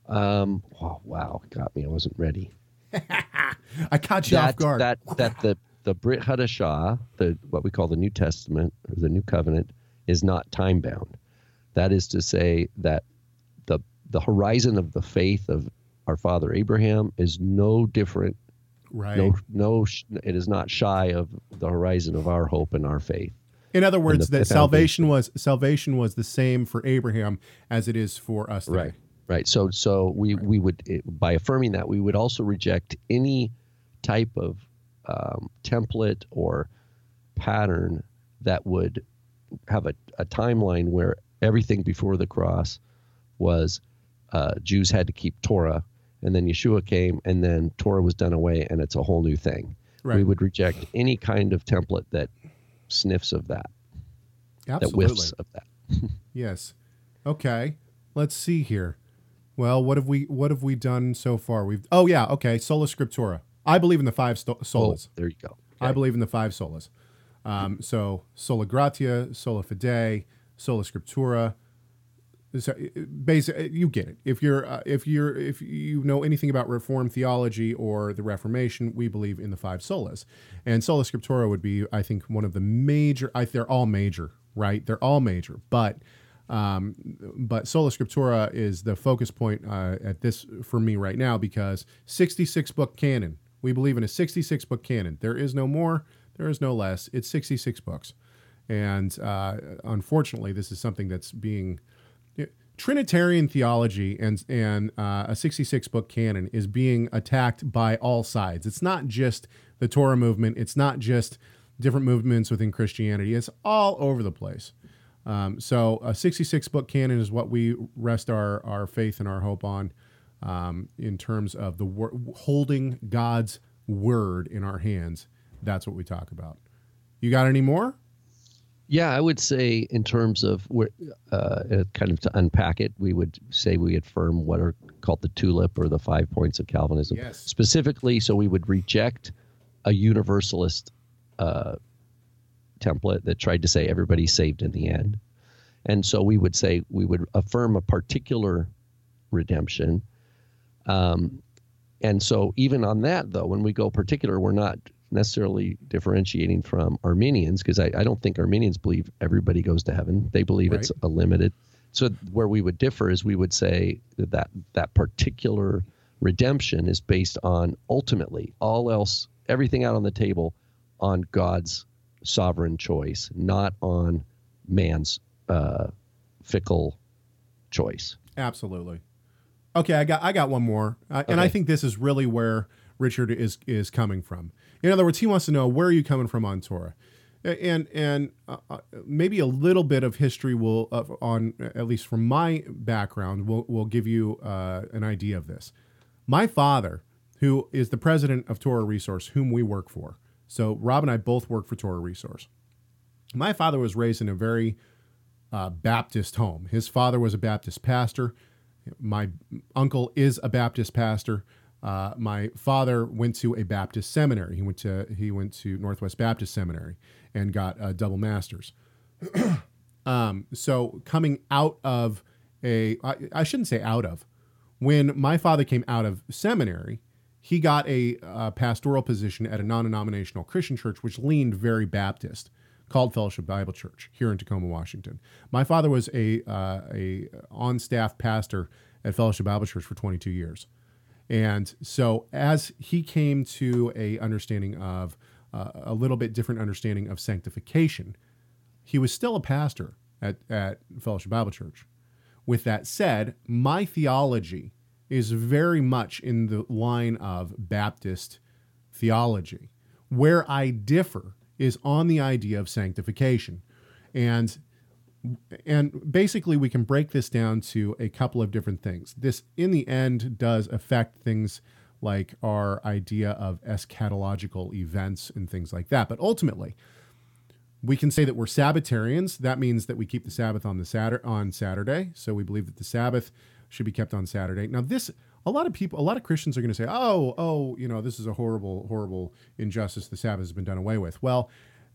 Um, oh, wow, got me. I wasn't ready. I caught you off guard. That that the the Brit Hadashah, the what we call the New Testament or the New Covenant, is not time bound. That is to say that the the horizon of the faith of our father Abraham is no different. right. No, no, it is not shy of the horizon of our hope and our faith. In other words, the- that the salvation was salvation was the same for Abraham as it is for us today. Right. Right. So so we we would by affirming that we would also reject any type of um, template or pattern that would have a, a timeline where everything before the cross was uh, Jews had to keep Torah, and then Yeshua came, and then Torah was done away, and it's a whole new thing. Right. We would reject any kind of template that sniffs of that, that whiffs of that. Yes. Okay. Let's see here. Well, what have we what have we done so far? We've Oh yeah, okay, sola scriptura. I believe in the five sto- Oh, solas. there you go. I believe in the five solas. Um, so sola gratia, sola fide, sola scriptura. So, basic, you get it. If you're uh, if you're if you know anything about Reformed theology or the Reformation, we believe in the five solas, and sola scriptura would be, I think, one of the major. I, they're all major, right? They're all major, but um, but sola scriptura is the focus point uh, at this for me right now because 66 book canon. We believe in a 66 book canon. There is no more. There is no less. It's 66 books, and uh, unfortunately, this is something that's being Trinitarian theology and and uh, a 66 book canon is being attacked by all sides. It's not just the Torah movement. It's not just different movements within Christianity. It's all over the place. Um, so a 66 book canon is what we rest our our faith and our hope on um, in terms of the wor- holding God's word in our hands. That's what we talk about. You got any more? Yeah, I would say in terms of where, uh, uh, kind of to unpack it, we would say we affirm what are called the tulip or the five points of Calvinism. Yes. Specifically, so we would reject a universalist uh, template that tried to say everybody's saved in the end, and so we would say we would affirm a particular redemption. Um, and so even on that, though, when we go particular, we're not necessarily differentiating from Arminians because I, I don't think Arminians believe everybody goes to heaven. They believe it's a limited. So where we would differ is we would say that that particular redemption is based on ultimately all else, everything out on the table, on God's sovereign choice, not on man's uh, fickle choice. Absolutely. Okay, I got I got one more, uh, and I think this is really where Richard is is coming from. In other words, he wants to know where are you coming from on Torah, and and uh, uh, maybe a little bit of history will uh, on at least from my background will will give you uh, an idea of this. My father, who is the president of Torah Resource, whom we work for, so Rob and I both work for Torah Resource. My father was raised in a very uh, Baptist home. His father was a Baptist pastor. My uncle is a Baptist pastor. Uh, my father went to a Baptist seminary. He went to he went to Northwest Baptist Seminary and got a double masters. um, so coming out of a I, I shouldn't say out of when my father came out of seminary, he got a uh, pastoral position at a non-denominational Christian church which leaned very Baptist called Fellowship Bible Church here in Tacoma, Washington. My father was a uh, a on-staff pastor at Fellowship Bible Church for 22 years. And so as he came to a understanding of uh, a little bit different understanding of sanctification, he was still a pastor at, at Fellowship Bible Church. With that said, my theology is very much in the line of Baptist theology. Where I differ is on the idea of sanctification. And and basically we can break this down to a couple of different things. This in the end does affect things like our idea of eschatological events and things like that. But ultimately, we can say that we're Sabbatarians. That means that we keep the Sabbath on the Saturday on Saturday. So we believe that the Sabbath should be kept on Saturday. Now, this a lot of people, a lot of Christians are going to say, "Oh, oh, you know, this is a horrible, horrible injustice. The Sabbath has been done away with." Well,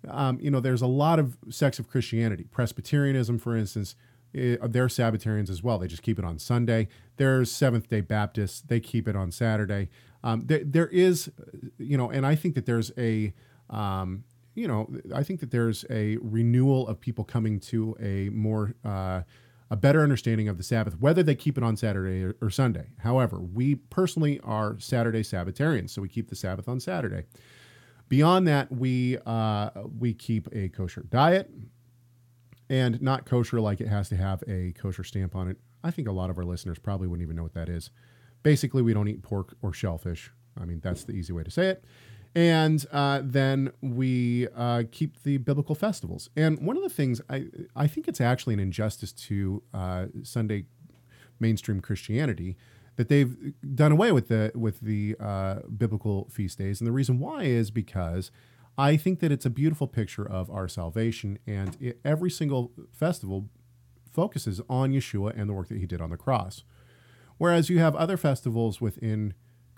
um, you know, there's a lot of sects of Christianity. Presbyterianism, for instance, eh, they're Sabbatarians as well. They just keep it on Sunday. There's Seventh Day Baptists. They keep it on Saturday. Um, there, there is, you know, and I think that there's a, um, you know, I think that there's a renewal of people coming to a more, uh, a better understanding of the Sabbath, whether they keep it on Saturday or, or Sunday. However, we personally are Saturday Sabbatarians, so we keep the Sabbath on Saturday. Beyond that, we uh, we keep a kosher diet, and not kosher like it has to have a kosher stamp on it. I think a lot of our listeners probably wouldn't even know what that is. Basically, we don't eat pork or shellfish. I mean, that's the easy way to say it. and uh, then we uh, keep the biblical festivals. And one of the things I I think it's actually an injustice to uh, Sunday mainstream Christianity that they've done away with the with the uh, biblical feast days, and the reason why is because I think that it's a beautiful picture of our salvation, and it, every single festival focuses on Yeshua and the work that he did on the cross. Whereas you have other festivals within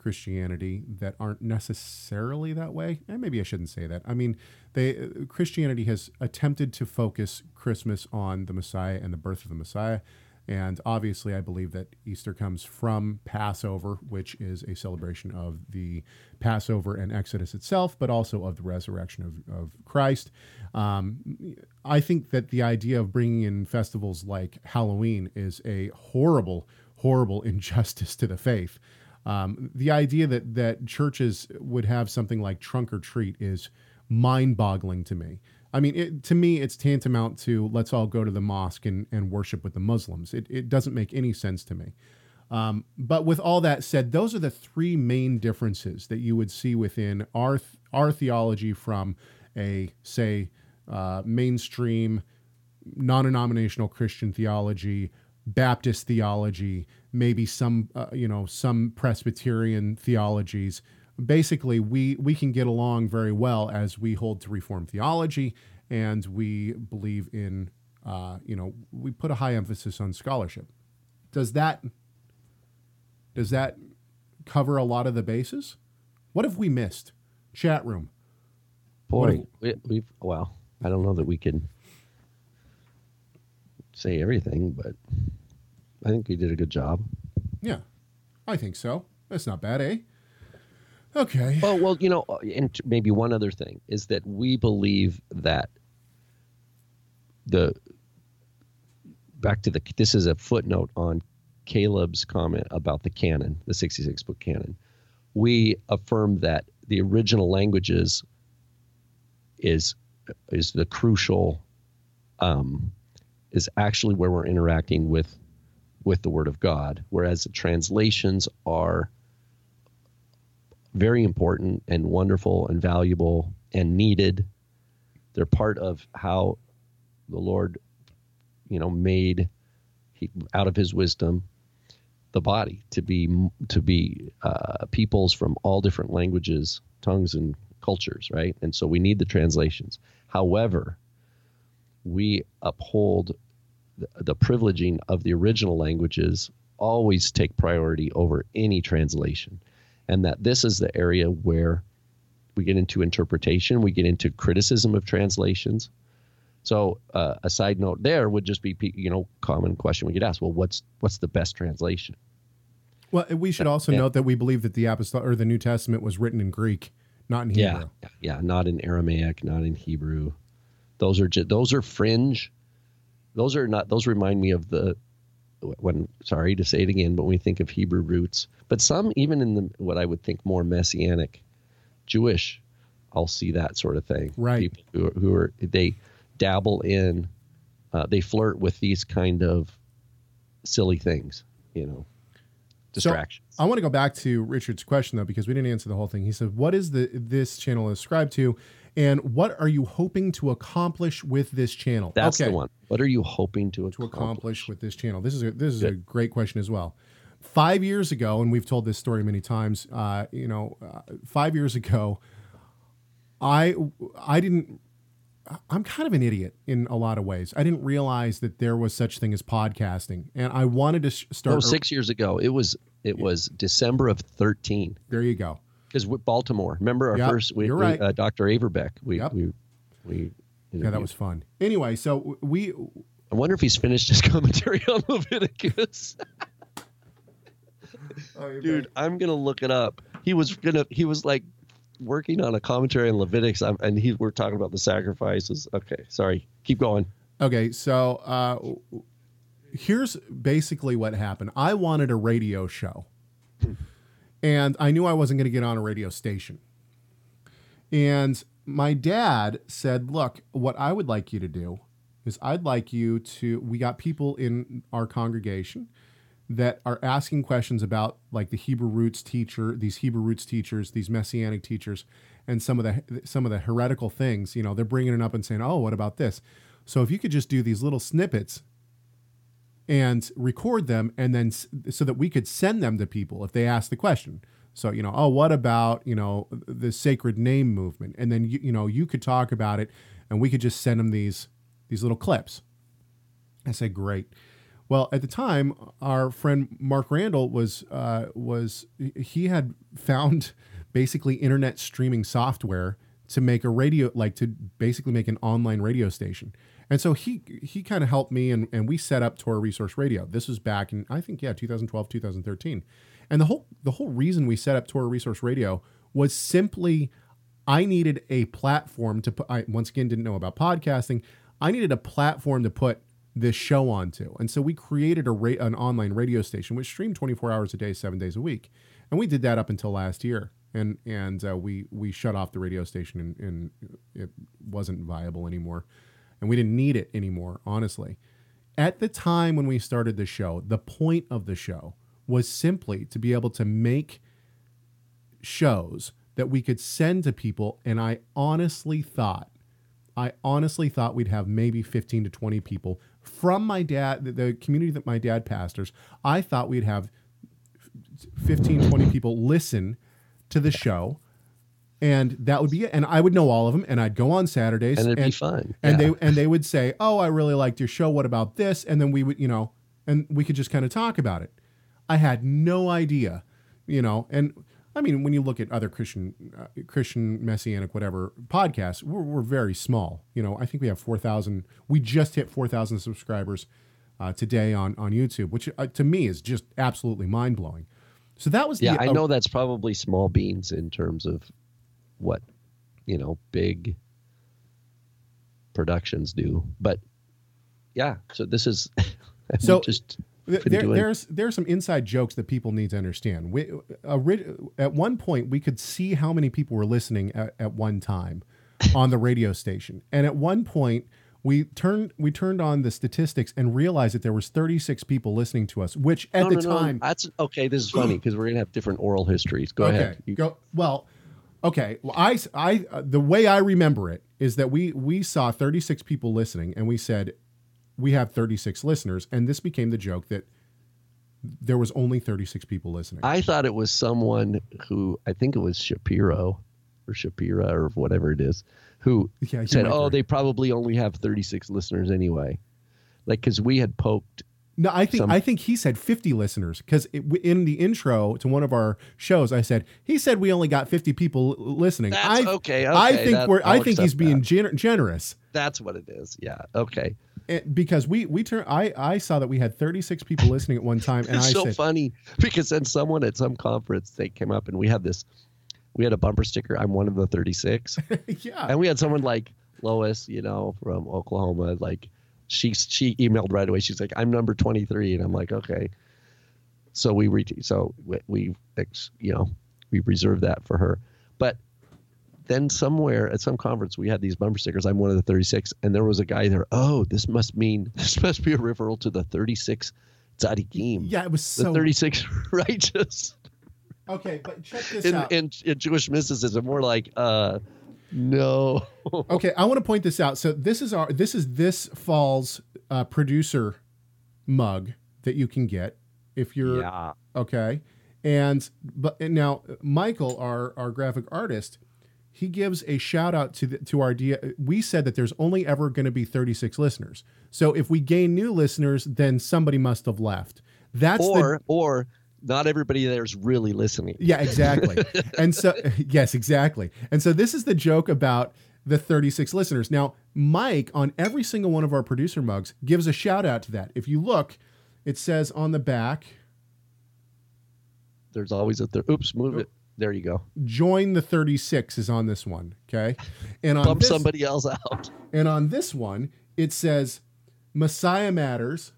Christianity that aren't necessarily that way. And maybe I shouldn't say that. I mean, they Christianity has attempted to focus Christmas on the Messiah and the birth of the Messiah. And obviously, I believe that Easter comes from Passover, which is a celebration of the Passover and Exodus itself, but also of the resurrection of, of Christ. Um, I think that the idea of bringing in festivals like Halloween is a horrible, horrible injustice to the faith. Um, the idea that that churches would have something like trunk or treat is mind-boggling to me. I mean, it, to me, it's tantamount to let's all go to the mosque and, and worship with the Muslims. It, it doesn't make any sense to me. Um, but with all that said, those are the three main differences that you would see within our our theology from a say uh, mainstream non-denominational Christian theology, Baptist theology, maybe some uh, you know some Presbyterian theologies. Basically, we we can get along very well as we hold to reform theology, and we believe in uh, you know we put a high emphasis on scholarship. Does that does that cover a lot of the bases? What have we missed? Chat room. Boy, we, we've well, I don't know that we can say everything, but I think we did a good job. Yeah, I think so. That's not bad, eh? Okay. Oh well, you know, and maybe one other thing is that we believe that the back to the this is a footnote on Caleb's comment about the canon, the 66 book canon. We affirm that the original languages is is the crucial um, is actually where we're interacting with with the Word of God, whereas the translations are very important and wonderful and valuable and needed. They're part of how the Lord, you know, made he, out of His wisdom the body to be to be uh, peoples from all different languages, tongues, and cultures, right? And so we need the translations. However, we uphold the, the privileging of the original languages always take priority over any translation. And that this is the area where we get into interpretation, we get into criticism of translations. So uh, a side note there would just be, you know, common question we get asked. Well, what's what's the best translation? Well, we should also yeah. note that we believe that the apostolic or the New Testament was written in Greek, not in Hebrew. Yeah, yeah, not in Aramaic, not in Hebrew. Those are just, those are fringe those are not those remind me of the when sorry to say it again, but when we think of Hebrew roots, but some even in the what I would think more messianic Jewish, I'll see that sort of thing. Right. People who, who are they dabble in, uh, they flirt with these kind of silly things, you know, distractions. So I want to go back to Richard's question though, because we didn't answer the whole thing. He said, "What is the this channel ascribed to?" And what are you hoping to accomplish with this channel? That's okay. the one. What are you hoping to accomplish, to accomplish with this channel? This is a, this is Good. a great question as well. Five years ago, and we've told this story many times. Uh, you know, uh, five years ago, I I didn't. I'm kind of an idiot in a lot of ways. I didn't realize that there was such thing as podcasting, and I wanted to start. Oh, six years ago, it was it was December of 13. There you go because Baltimore. Remember our yep, first? We, you're right. We, uh, Dr. Averbeck. We, yep. we, we yeah, that was fun. Anyway, so we. I wonder if he's finished his commentary on Leviticus. oh, Dude, I'm gonna look it up. He was gonna. He was like working on a commentary on Leviticus, and he we're talking about the sacrifices. Okay, sorry. Keep going. Okay, so uh, here's basically what happened. I wanted a radio show. And I knew I wasn't going to get on a radio station. And my dad said, Look, what I would like you to do is I'd like you to, we got people in our congregation that are asking questions about like the Hebrew roots teacher, these Hebrew roots teachers, these messianic teachers, and some of the some of the heretical things. You know, they're bringing it up and saying, "Oh, what about this?" So if you could just do these little snippets and record them, and then so that we could send them to people if they ask the question. So you know, oh, what about you know the sacred name movement? And then you you know you could talk about it, and we could just send them these these little clips. I said, great. Well, at the time, our friend Mark Randall was uh, was he had found basically internet streaming software to make a radio like to basically make an online radio station. And so he he kind of helped me and, and we set up Torah Resource Radio. This was back in I think yeah, 2012, 2013. And the whole the whole reason we set up Torah Resource Radio was simply I needed a platform to put I once again didn't know about podcasting. I needed a platform to put this show onto. And so we created a ra- an online radio station which streamed 24 hours a day, 7 days a week. And we did that up until last year. And and uh, we we shut off the radio station and, and it wasn't viable anymore. And we didn't need it anymore, honestly. At the time when we started the show, the point of the show was simply to be able to make shows that we could send to people and I honestly thought I honestly thought we'd have maybe 15 to 20 people from my dad, the community that my dad pastors. I thought we'd have 15, 20 people listen to the show. And that would be it. And I would know all of them. And I'd go on Saturdays. And it'd and, be fun. And yeah. they and they would say, Oh, I really liked your show. What about this? And then we would, you know, and we could just kind of talk about it. I had no idea, you know, and I mean, when you look at other Christian, uh, Christian messianic, whatever podcasts, we're, we're very small. You know, I think we have four thousand. We just hit four thousand subscribers uh, today on on YouTube, which uh, to me is just absolutely mind blowing. So that was yeah. the, I know that's probably small beans in terms of what you know big productions do, but yeah. So this is so just there, there's there's some inside jokes that people need to understand. We, uh, at one point, we could see how many people were listening at, at one time on the radio station, and at one point, we turned we turned on the statistics and realized that there was 36 people listening to us, which at no, the no, time no. that's okay. This is funny because we're gonna have different oral histories. Go okay, ahead. You, go well. Okay, well, I, I, uh, the way I remember it is that we we saw 36 people listening, and we said we have 36 listeners, and this became the joke that there was only 36 people listening. I thought it was someone who I think it was Shapiro or Shapira or whatever it is who yeah, said, "Oh, they probably only have 36 listeners anyway." Like cuz we had poked no, I think Some- I think he said 50 listeners because in the intro to one of our shows, I said he said we only got 50 people listening. That's I, okay, I think we're. I I'll think he's being that. gen- generous that's what it is. Yeah. Okay. And- because we we turn. I I saw that we had 36 people listening at one time, and it's I so said, funny because then someone at some conference they came up and we had this we had a bumper sticker i'm one of the 36 yeah, and we had someone like lois you know from oklahoma like she she emailed right away. She's like i'm number 23 and i'm like okay. So we re- so we, we you know we reserved that for her. But then somewhere at some conference we had these bumper stickers i'm one of the 36 and there was a guy there oh this must mean this must be a referral to the 36 tzaddikim yeah. It was so the 36 righteous okay. But check this in, out. in, in Jewish mysticism. We're like, uh, no. okay, I want to point this out. So this is our this is this fall's uh, producer mug that you can get if you're yeah. okay and but and now michael our our graphic artist he gives a shout out to the, to our dia we said that there's only ever going to be 36 listeners so if we gain new listeners then somebody must have left that's Or or not everybody there's really listening. yeah exactly and so yes exactly and so this is the joke about the 36 listeners now mike on every single one of our producer mugs gives a shout out to that if you look it says on the back There's always a third. Oops, move oh, it. There you go. join the 36 is on this one okay and on Bump this, somebody else out. and on this one it says messiah matters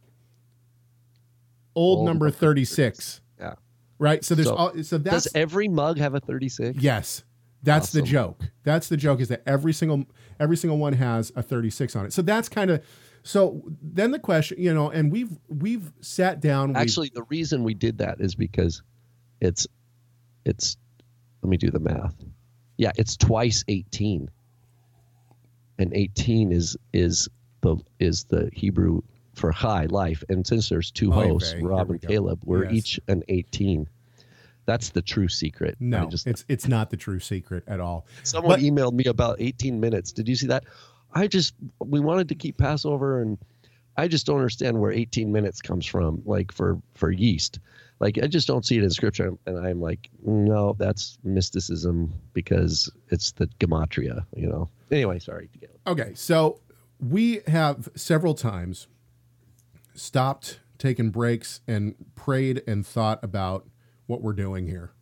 old, Old number number 36 Yeah. right so there's So, all so that's Does every mug have a 36? yes that's the joke that's the joke is that every single every single one has a 36 on it so that's kind of So then the question, you know, and we've we've sat down. Actually, the reason we did that is because it's it's let me do the math. Yeah, it's twice 18. And 18 is is the is the Hebrew for high life. And since there's two oh, hosts, vey, Rob and go. Caleb, we're Yes. each an 18. That's the true secret. No, just it's it's not the true secret at all. Someone But- emailed me about 18 minutes. Did you see that? I just we wanted to keep Passover and I just don't understand where 18 minutes comes from like for for yeast. Like I just don't see it in scripture and I'm like no, that's mysticism because it's the gematria, you know. Anyway, sorry to get Okay, so we have several times stopped, taken breaks, and prayed and thought about what we're doing here,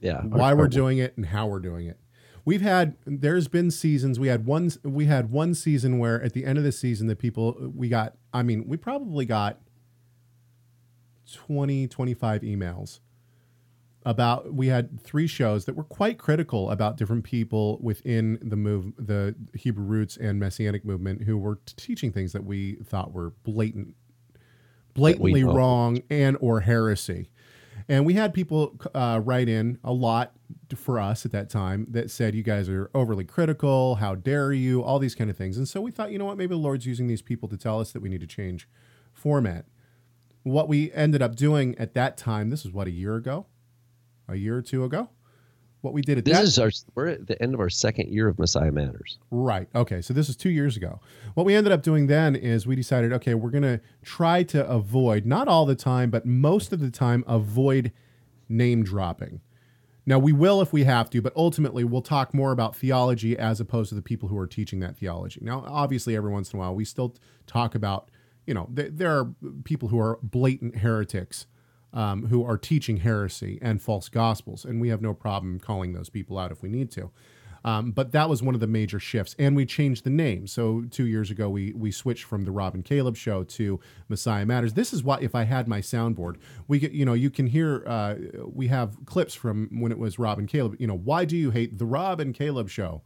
yeah. why our- we're our- doing it, and how we're doing it. We've had there's been seasons. We had one we had one season where at the end of the season the people we got I mean, we probably got 20 25 emails about we had three shows that were quite critical about different people within the move the Hebrew roots and messianic movement who were teaching things that we thought were blatant blatantly wrong and or heresy. And we had people uh, write in a lot for us at that time that said, you guys are overly critical. How dare you? All these kind of things. And so we thought, you know what? Maybe the Lord's using these people to tell us that we need to change format. What we ended up doing at that time, this was what, a year ago? A year or two ago? What we did at This that is our we're at the end of our second year of Messiah Matters. Right. Okay. So this is two years ago. What we ended up doing then is we decided, okay, we're going to try to avoid, not all the time, but most of the time, avoid name dropping. Now, we will if we have to, but ultimately, we'll talk more about theology as opposed to the people who are teaching that theology. Now, obviously, every once in a while, we still talk about, you know, th- there are people who are blatant heretics um, who are teaching heresy and false gospels, and we have no problem calling those people out if we need to. Um, but that was one of the major shifts, and we changed the name. So two years ago, we we switched from the Rob and Caleb show to Messiah Matters. This is why, if I had my soundboard, we get you know you can hear uh, we have clips from when it was Rob and Caleb. You know why do you hate the Rob and Caleb show?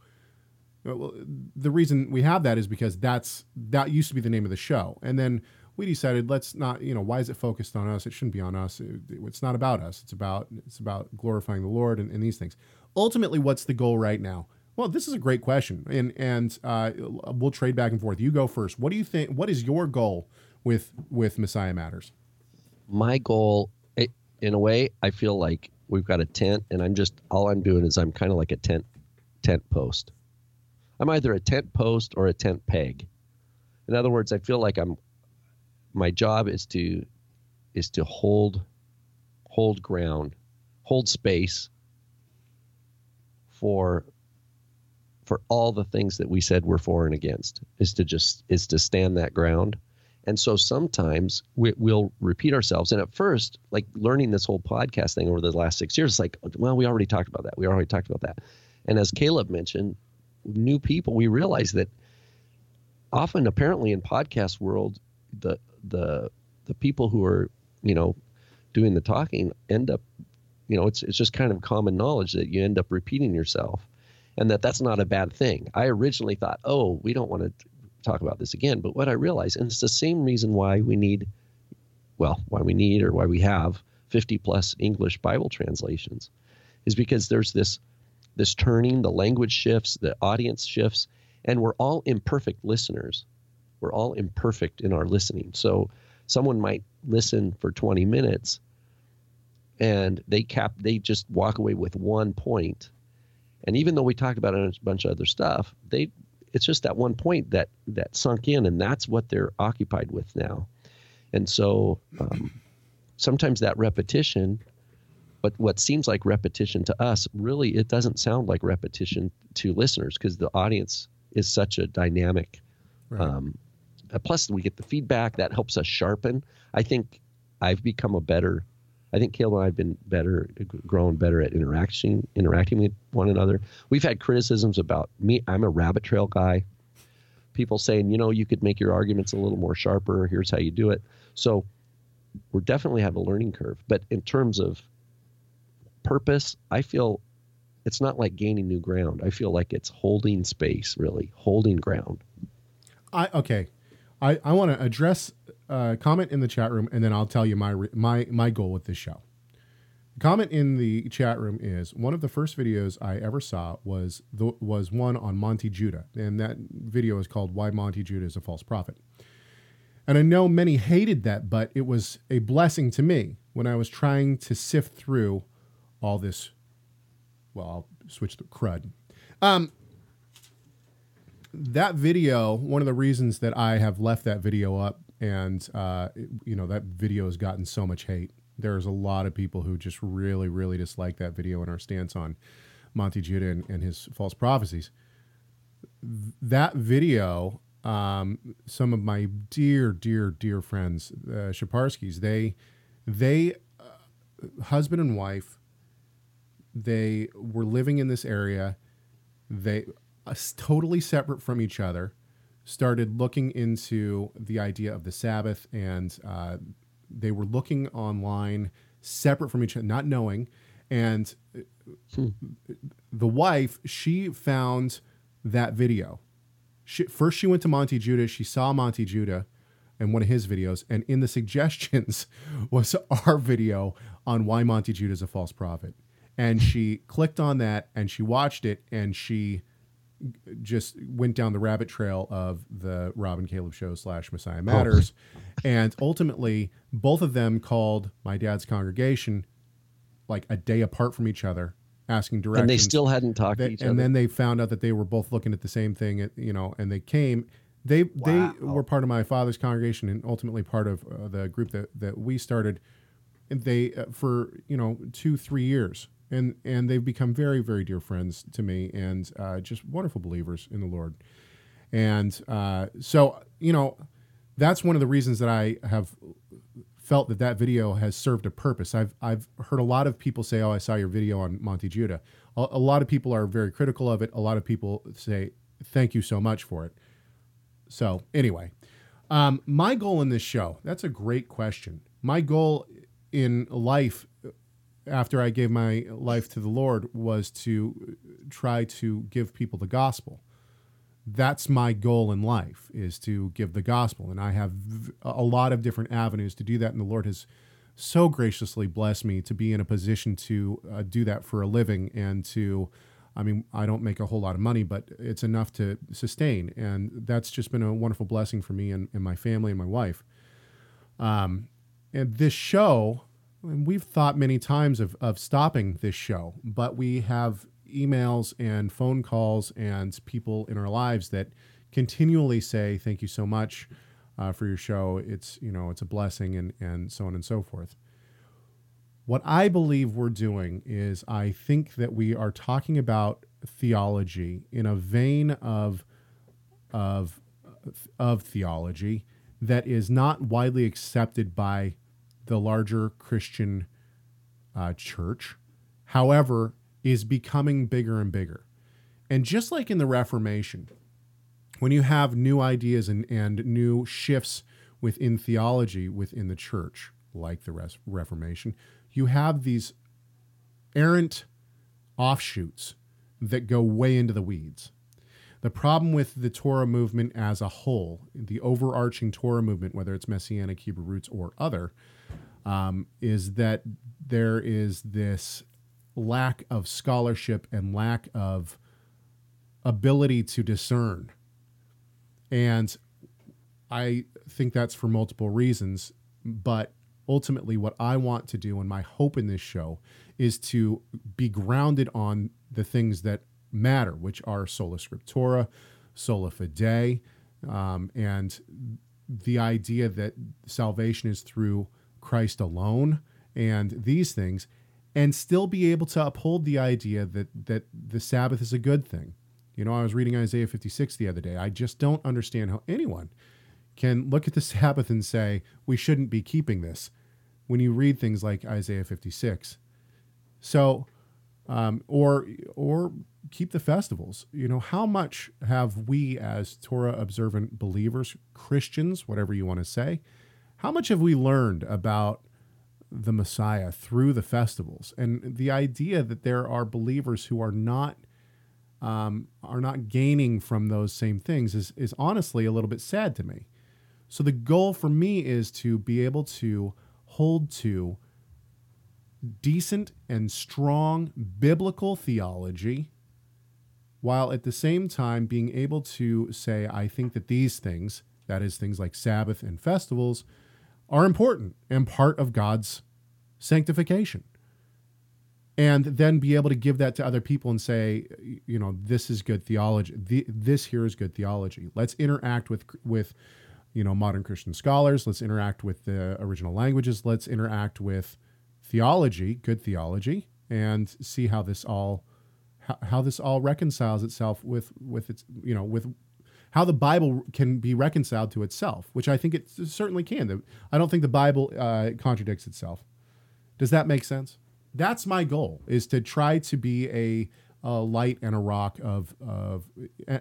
Well, the reason we have that is because that's that used to be the name of the show, and then we decided let's not you know why is it focused on us? It shouldn't be on us. It- it's not about us. It's about it's about glorifying the Lord and, and these things. Ultimately, what's the goal right now? Well, this is a great question, and and uh, we'll trade back and forth. You go first. What do you think? What is your goal with with Messiah Matters? my goal in a way i feel like we've got a tent and i'm just all i'm doing is i'm kind of like a tent tent post i'm either a tent post or a tent peg in other words i feel like i'm my job is to is to hold hold ground hold space for for all the things that we said we're for and against is to just is to stand that ground and so sometimes we, we'll repeat ourselves. And at first, like learning this whole podcast thing over the last six years, it's like, well, we already talked about that. We already talked about that. And as Caleb mentioned, new people, we realize that often, apparently, in podcast world, the the the people who are you know doing the talking end up, you know, it's it's just kind of common knowledge that you end up repeating yourself, and that that's not a bad thing. I originally thought, oh, we don't want to talk about this again. But what I realized, and it's the same reason why we need, well, why we need or why we have 50 plus English Bible translations, is because there's this this turning, the language shifts, the audience shifts, and we're all imperfect listeners. We're all imperfect in our listening. So someone might listen for 20 minutes and they cap they just walk away with one point. And even though we talked about a bunch of other stuff, they it's just that one point that that sunk in and that's what they're occupied with now and so um, sometimes that repetition but what seems like repetition to us really it doesn't sound like repetition to listeners because the audience is such a dynamic Right. um, uh, plus we get the feedback that helps us sharpen i think i've become a better I think Caleb and I have been better, grown better at interacting interacting with one another. We've had criticisms about me. I'm a rabbit trail guy. People saying, you know, you could make your arguments a little more sharper. Here's how you do it. So we're definitely have a learning curve. But in terms of purpose, I feel it's not like gaining new ground. I feel like it's holding space, really holding ground. I okay. I, I want to address a uh, comment in the chat room, and then I'll tell you my my my goal with this show. Comment in the chat room is one of the first videos I ever saw was the, was one on Monte Judah, and that video is called "Why Monte Judah is a False Prophet." And I know many hated that, but it was a blessing to me when I was trying to sift through all this. Well, I'll switch the crud. Um, that video, one of the reasons that I have left that video up, and uh, it, you know that video has gotten so much hate. There's a lot of people who just really, really dislike that video and our stance on Monte Judah and, and his false prophecies. That video um, some of my dear, dear, dear friends, uh, Shaparskis, they, they, uh, husband and wife, they were living in this area. They, uh, totally separate from each other, started looking into the idea of the Sabbath, and uh, they were looking online, separate from each other, not knowing. And hmm. the wife, she found that video she, first she went to Monte Judah. She saw Monte Judah in one of his videos, and in the suggestions was our video on why Monte Judah is a false prophet. And she clicked on that and she watched it and she just went down the rabbit trail of the Rob and Caleb show slash Messiah Matters. Oh. And ultimately, both of them called my dad's congregation like a day apart from each other asking directions. And they still hadn't talked they, to each and other. And then they found out that they were both looking at the same thing, you know, and they came. They wow. they were part of my father's congregation and ultimately part of uh, the group that that we started. And they uh, for you know two three years, and and they've become very very dear friends to me, and uh, just wonderful believers in the Lord. And uh, so you know, that's one of the reasons that I have felt that that video has served a purpose. I've I've heard a lot of people say, "Oh, I saw your video on Monte Judah." A, a, lot of people are very critical of it. A lot of people say, "Thank you so much for it." So anyway, um, my goal in this show—that's a great question. My goal in life after I gave my life to the Lord was to try to give people the gospel. That's my goal in life is to give the gospel. And i have a lot of different avenues to do that. And the lord has so graciously blessed me to be in a position to uh, do that for a living and to i mean i don't make a whole lot of money but it's enough to sustain. And that's just been a wonderful blessing for me and, and my family and my wife. Um, and this show we've thought many times of, of stopping this show but we have emails and phone calls and people in our lives that continually say thank you so much uh, for your show. It's you know it's a blessing and and so on and so forth. What i believe we're doing is i think that we are talking about theology in a vein of of of theology that is not widely accepted by the larger christian uh, church however is becoming bigger and bigger. And just like in the Reformation, when you have new ideas and, and new shifts within theology within the church, like the Reformation, you have these errant offshoots that go way into the weeds. The problem with the Torah movement as a whole, the overarching Torah movement, whether it's Messianic Hebrew roots or other, um, is that there is this lack of scholarship and lack of ability to discern. And I think that's for multiple reasons. But ultimately, what I want to do and my hope in this show is to be grounded on the things that matter, which are sola scriptura, sola fide, um, and the idea that salvation is through Christ alone, and these things and still be able to uphold the idea that that the Sabbath is a good thing. You know, I was reading Isaiah 56 the other day. I just don't understand how anyone can look at the Sabbath and say we shouldn't be keeping this when you read things like Isaiah 56. So, um, or or keep the festivals. You know, how much have we as Torah observant believers, Christians, whatever you want to say, how much have we learned about the Messiah through the festivals, and the idea that there are believers who are not um, are not gaining from those same things is is honestly a little bit sad to me. So the goal for me is to be able to hold to decent and strong biblical theology while at the same time being able to say, I think that these things, that is, things like Sabbath and festivals, are important and part of God's sanctification. And then be able to give that to other people and say, you know, this is good theology. The, this here is good theology. Let's interact with with you know modern Christian scholars. Let's interact with the original languages. Let's interact with theology, good theology, and see how this all how, how this all reconciles itself with with its you know with how the Bible can be reconciled to itself, which I think it certainly can. I don't think the Bible uh, contradicts itself. Does that make sense? That's my goal: is to try to be a, a light and a rock of of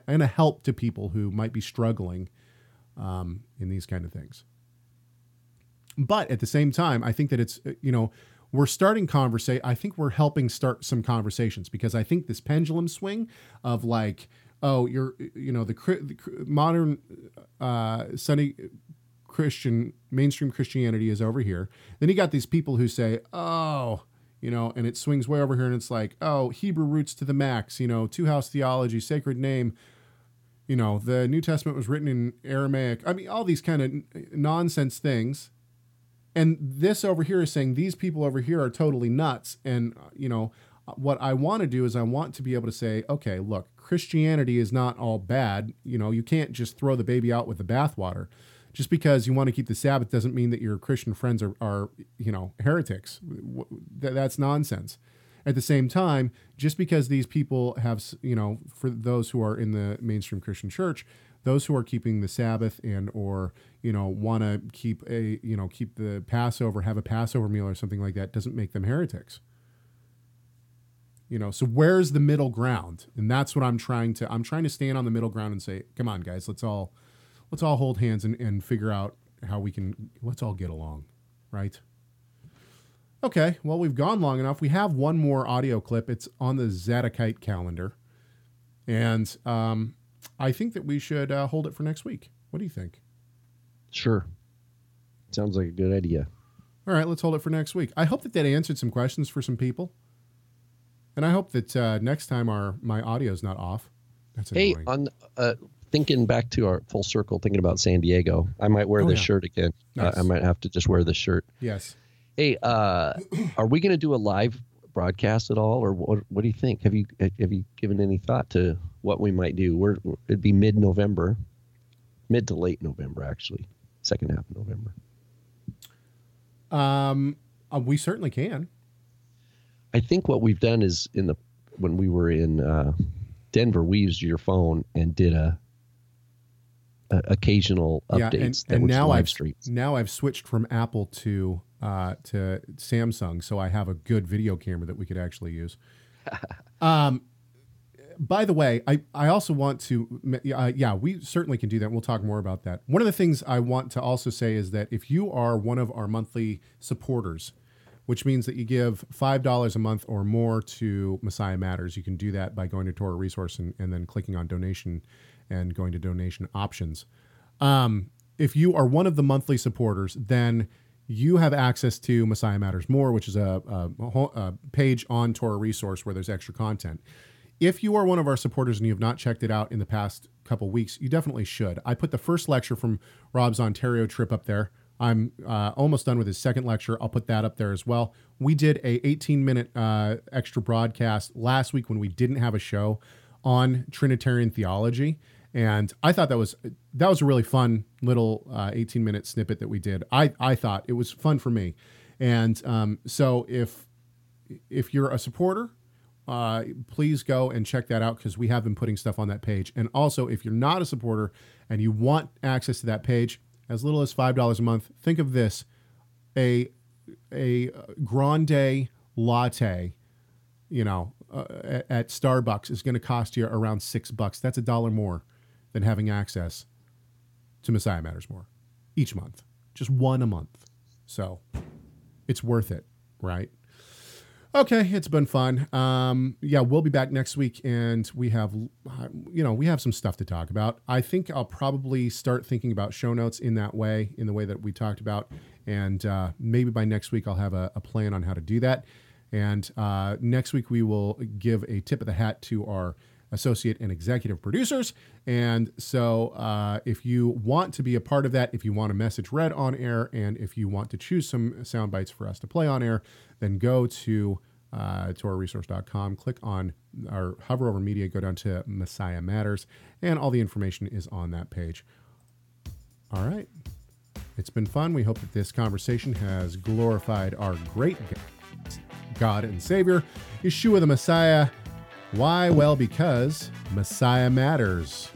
and a help to people who might be struggling um, in these kind of things. But at the same time, I think that it's you know we're starting conversation. I think we're helping start some conversations because I think this pendulum swing of like, oh, you're, you know, the, the modern uh, Sunday Christian mainstream Christianity is over here. Then you got these people who say, oh, you know, and it swings way over here, and it's like, oh, Hebrew roots to the max, you know, two house theology, sacred name. You know, the New Testament was written in Aramaic. I mean, all these kind of nonsense things and this over here is saying these people over here are totally nuts and uh, you know what i want to do is i want to be able to say okay look christianity is not all bad. You know you can't just throw the baby out with the bathwater. Just because you want to keep the sabbath doesn't mean that your christian friends are, are you know heretics. That's nonsense. At the same time just because these people have you know for those who are in the mainstream christian church those who are keeping the Sabbath and or you know want to keep a you know keep the Passover, have a Passover meal or something like that, doesn't make them heretics. You know, so where's the middle ground? And that's what I'm trying to. I'm trying to stand on the middle ground and say, come on, guys, let's all let's all hold hands and, and figure out how we can let's all get along, right? Okay, well, we've gone long enough. We have one more audio clip. It's on the Zadokite calendar. And um, I think that we should uh, hold it for next week. What do you think? Sure. Sounds like a good idea. All right, let's hold it for next week. I hope that that answered some questions for some people, and I hope that uh, next time our my audio is not off. That's hey, on uh, thinking back to our full circle, thinking about San Diego, I might wear oh, this yeah. shirt again. Nice. I might have to just wear this shirt. Yes. Hey, uh, are we going to do a live broadcast at all, or what? What do you think? Have you have you given any thought to what we might do. We're it'd be mid November, mid to late November actually, second half of November. Um, uh, we certainly can. I think what we've done is in the when we were in uh, Denver, we used your phone and did a, a occasional updates. Yeah, and, and now I've streams. now I've switched from Apple to uh, to Samsung, so I have a good video camera that we could actually use. um, by the way, I, I also want to, uh, yeah, we certainly can do that. We'll talk more about that. One of the things I want to also say is that if you are one of our monthly supporters, which means that you give $5 a month or more to Messiah Matters, you can do that by going to Torah Resource and, and then clicking on donation and going to donation options. Um, if you are one of the monthly supporters, then you have access to Messiah Matters More, which is a, a, a, page on Torah Resource where there's extra content. If you are one of our supporters and you have not checked it out in the past couple weeks, you definitely should. I put the first lecture from Rob's Ontario trip up there. I'm uh, almost done with his second lecture. I'll put that up there as well. We did a 18 minute uh, extra broadcast last week when we didn't have a show on Trinitarian theology, and I thought that was that was a really fun little uh, 18 minute snippet that we did. I I thought it was fun for me, and um, so if if you're a supporter uh, please go and check that out because we have been putting stuff on that page. And also, if you're not a supporter and you want access to that page, as little as five dollars a month, think of this: a a grande latte, you know, uh, at Starbucks is going to cost you around six bucks. That's a dollar more than having access to Messiah Matters More each month, just one a month. So it's worth it, right? Okay, it's been fun. Um, yeah, we'll be back next week, and we have, you know, we have some stuff to talk about. I think I'll probably start thinking about show notes in that way, in the way that we talked about, and uh, maybe by next week I'll have a, a, plan on how to do that. And uh, next week we will give a tip of the hat to our associate and executive producers. And so, uh, if you want to be a part of that, if you want a message read on air, and if you want to choose some sound bites for us to play on air, then go to uh, TorahResource.com, click on or hover over media, go down to Messiah Matters, and all the information is on that page. All right. It's been fun. We hope that this conversation has glorified our great God and Savior, Yeshua the Messiah. Why? Well, because Messiah matters.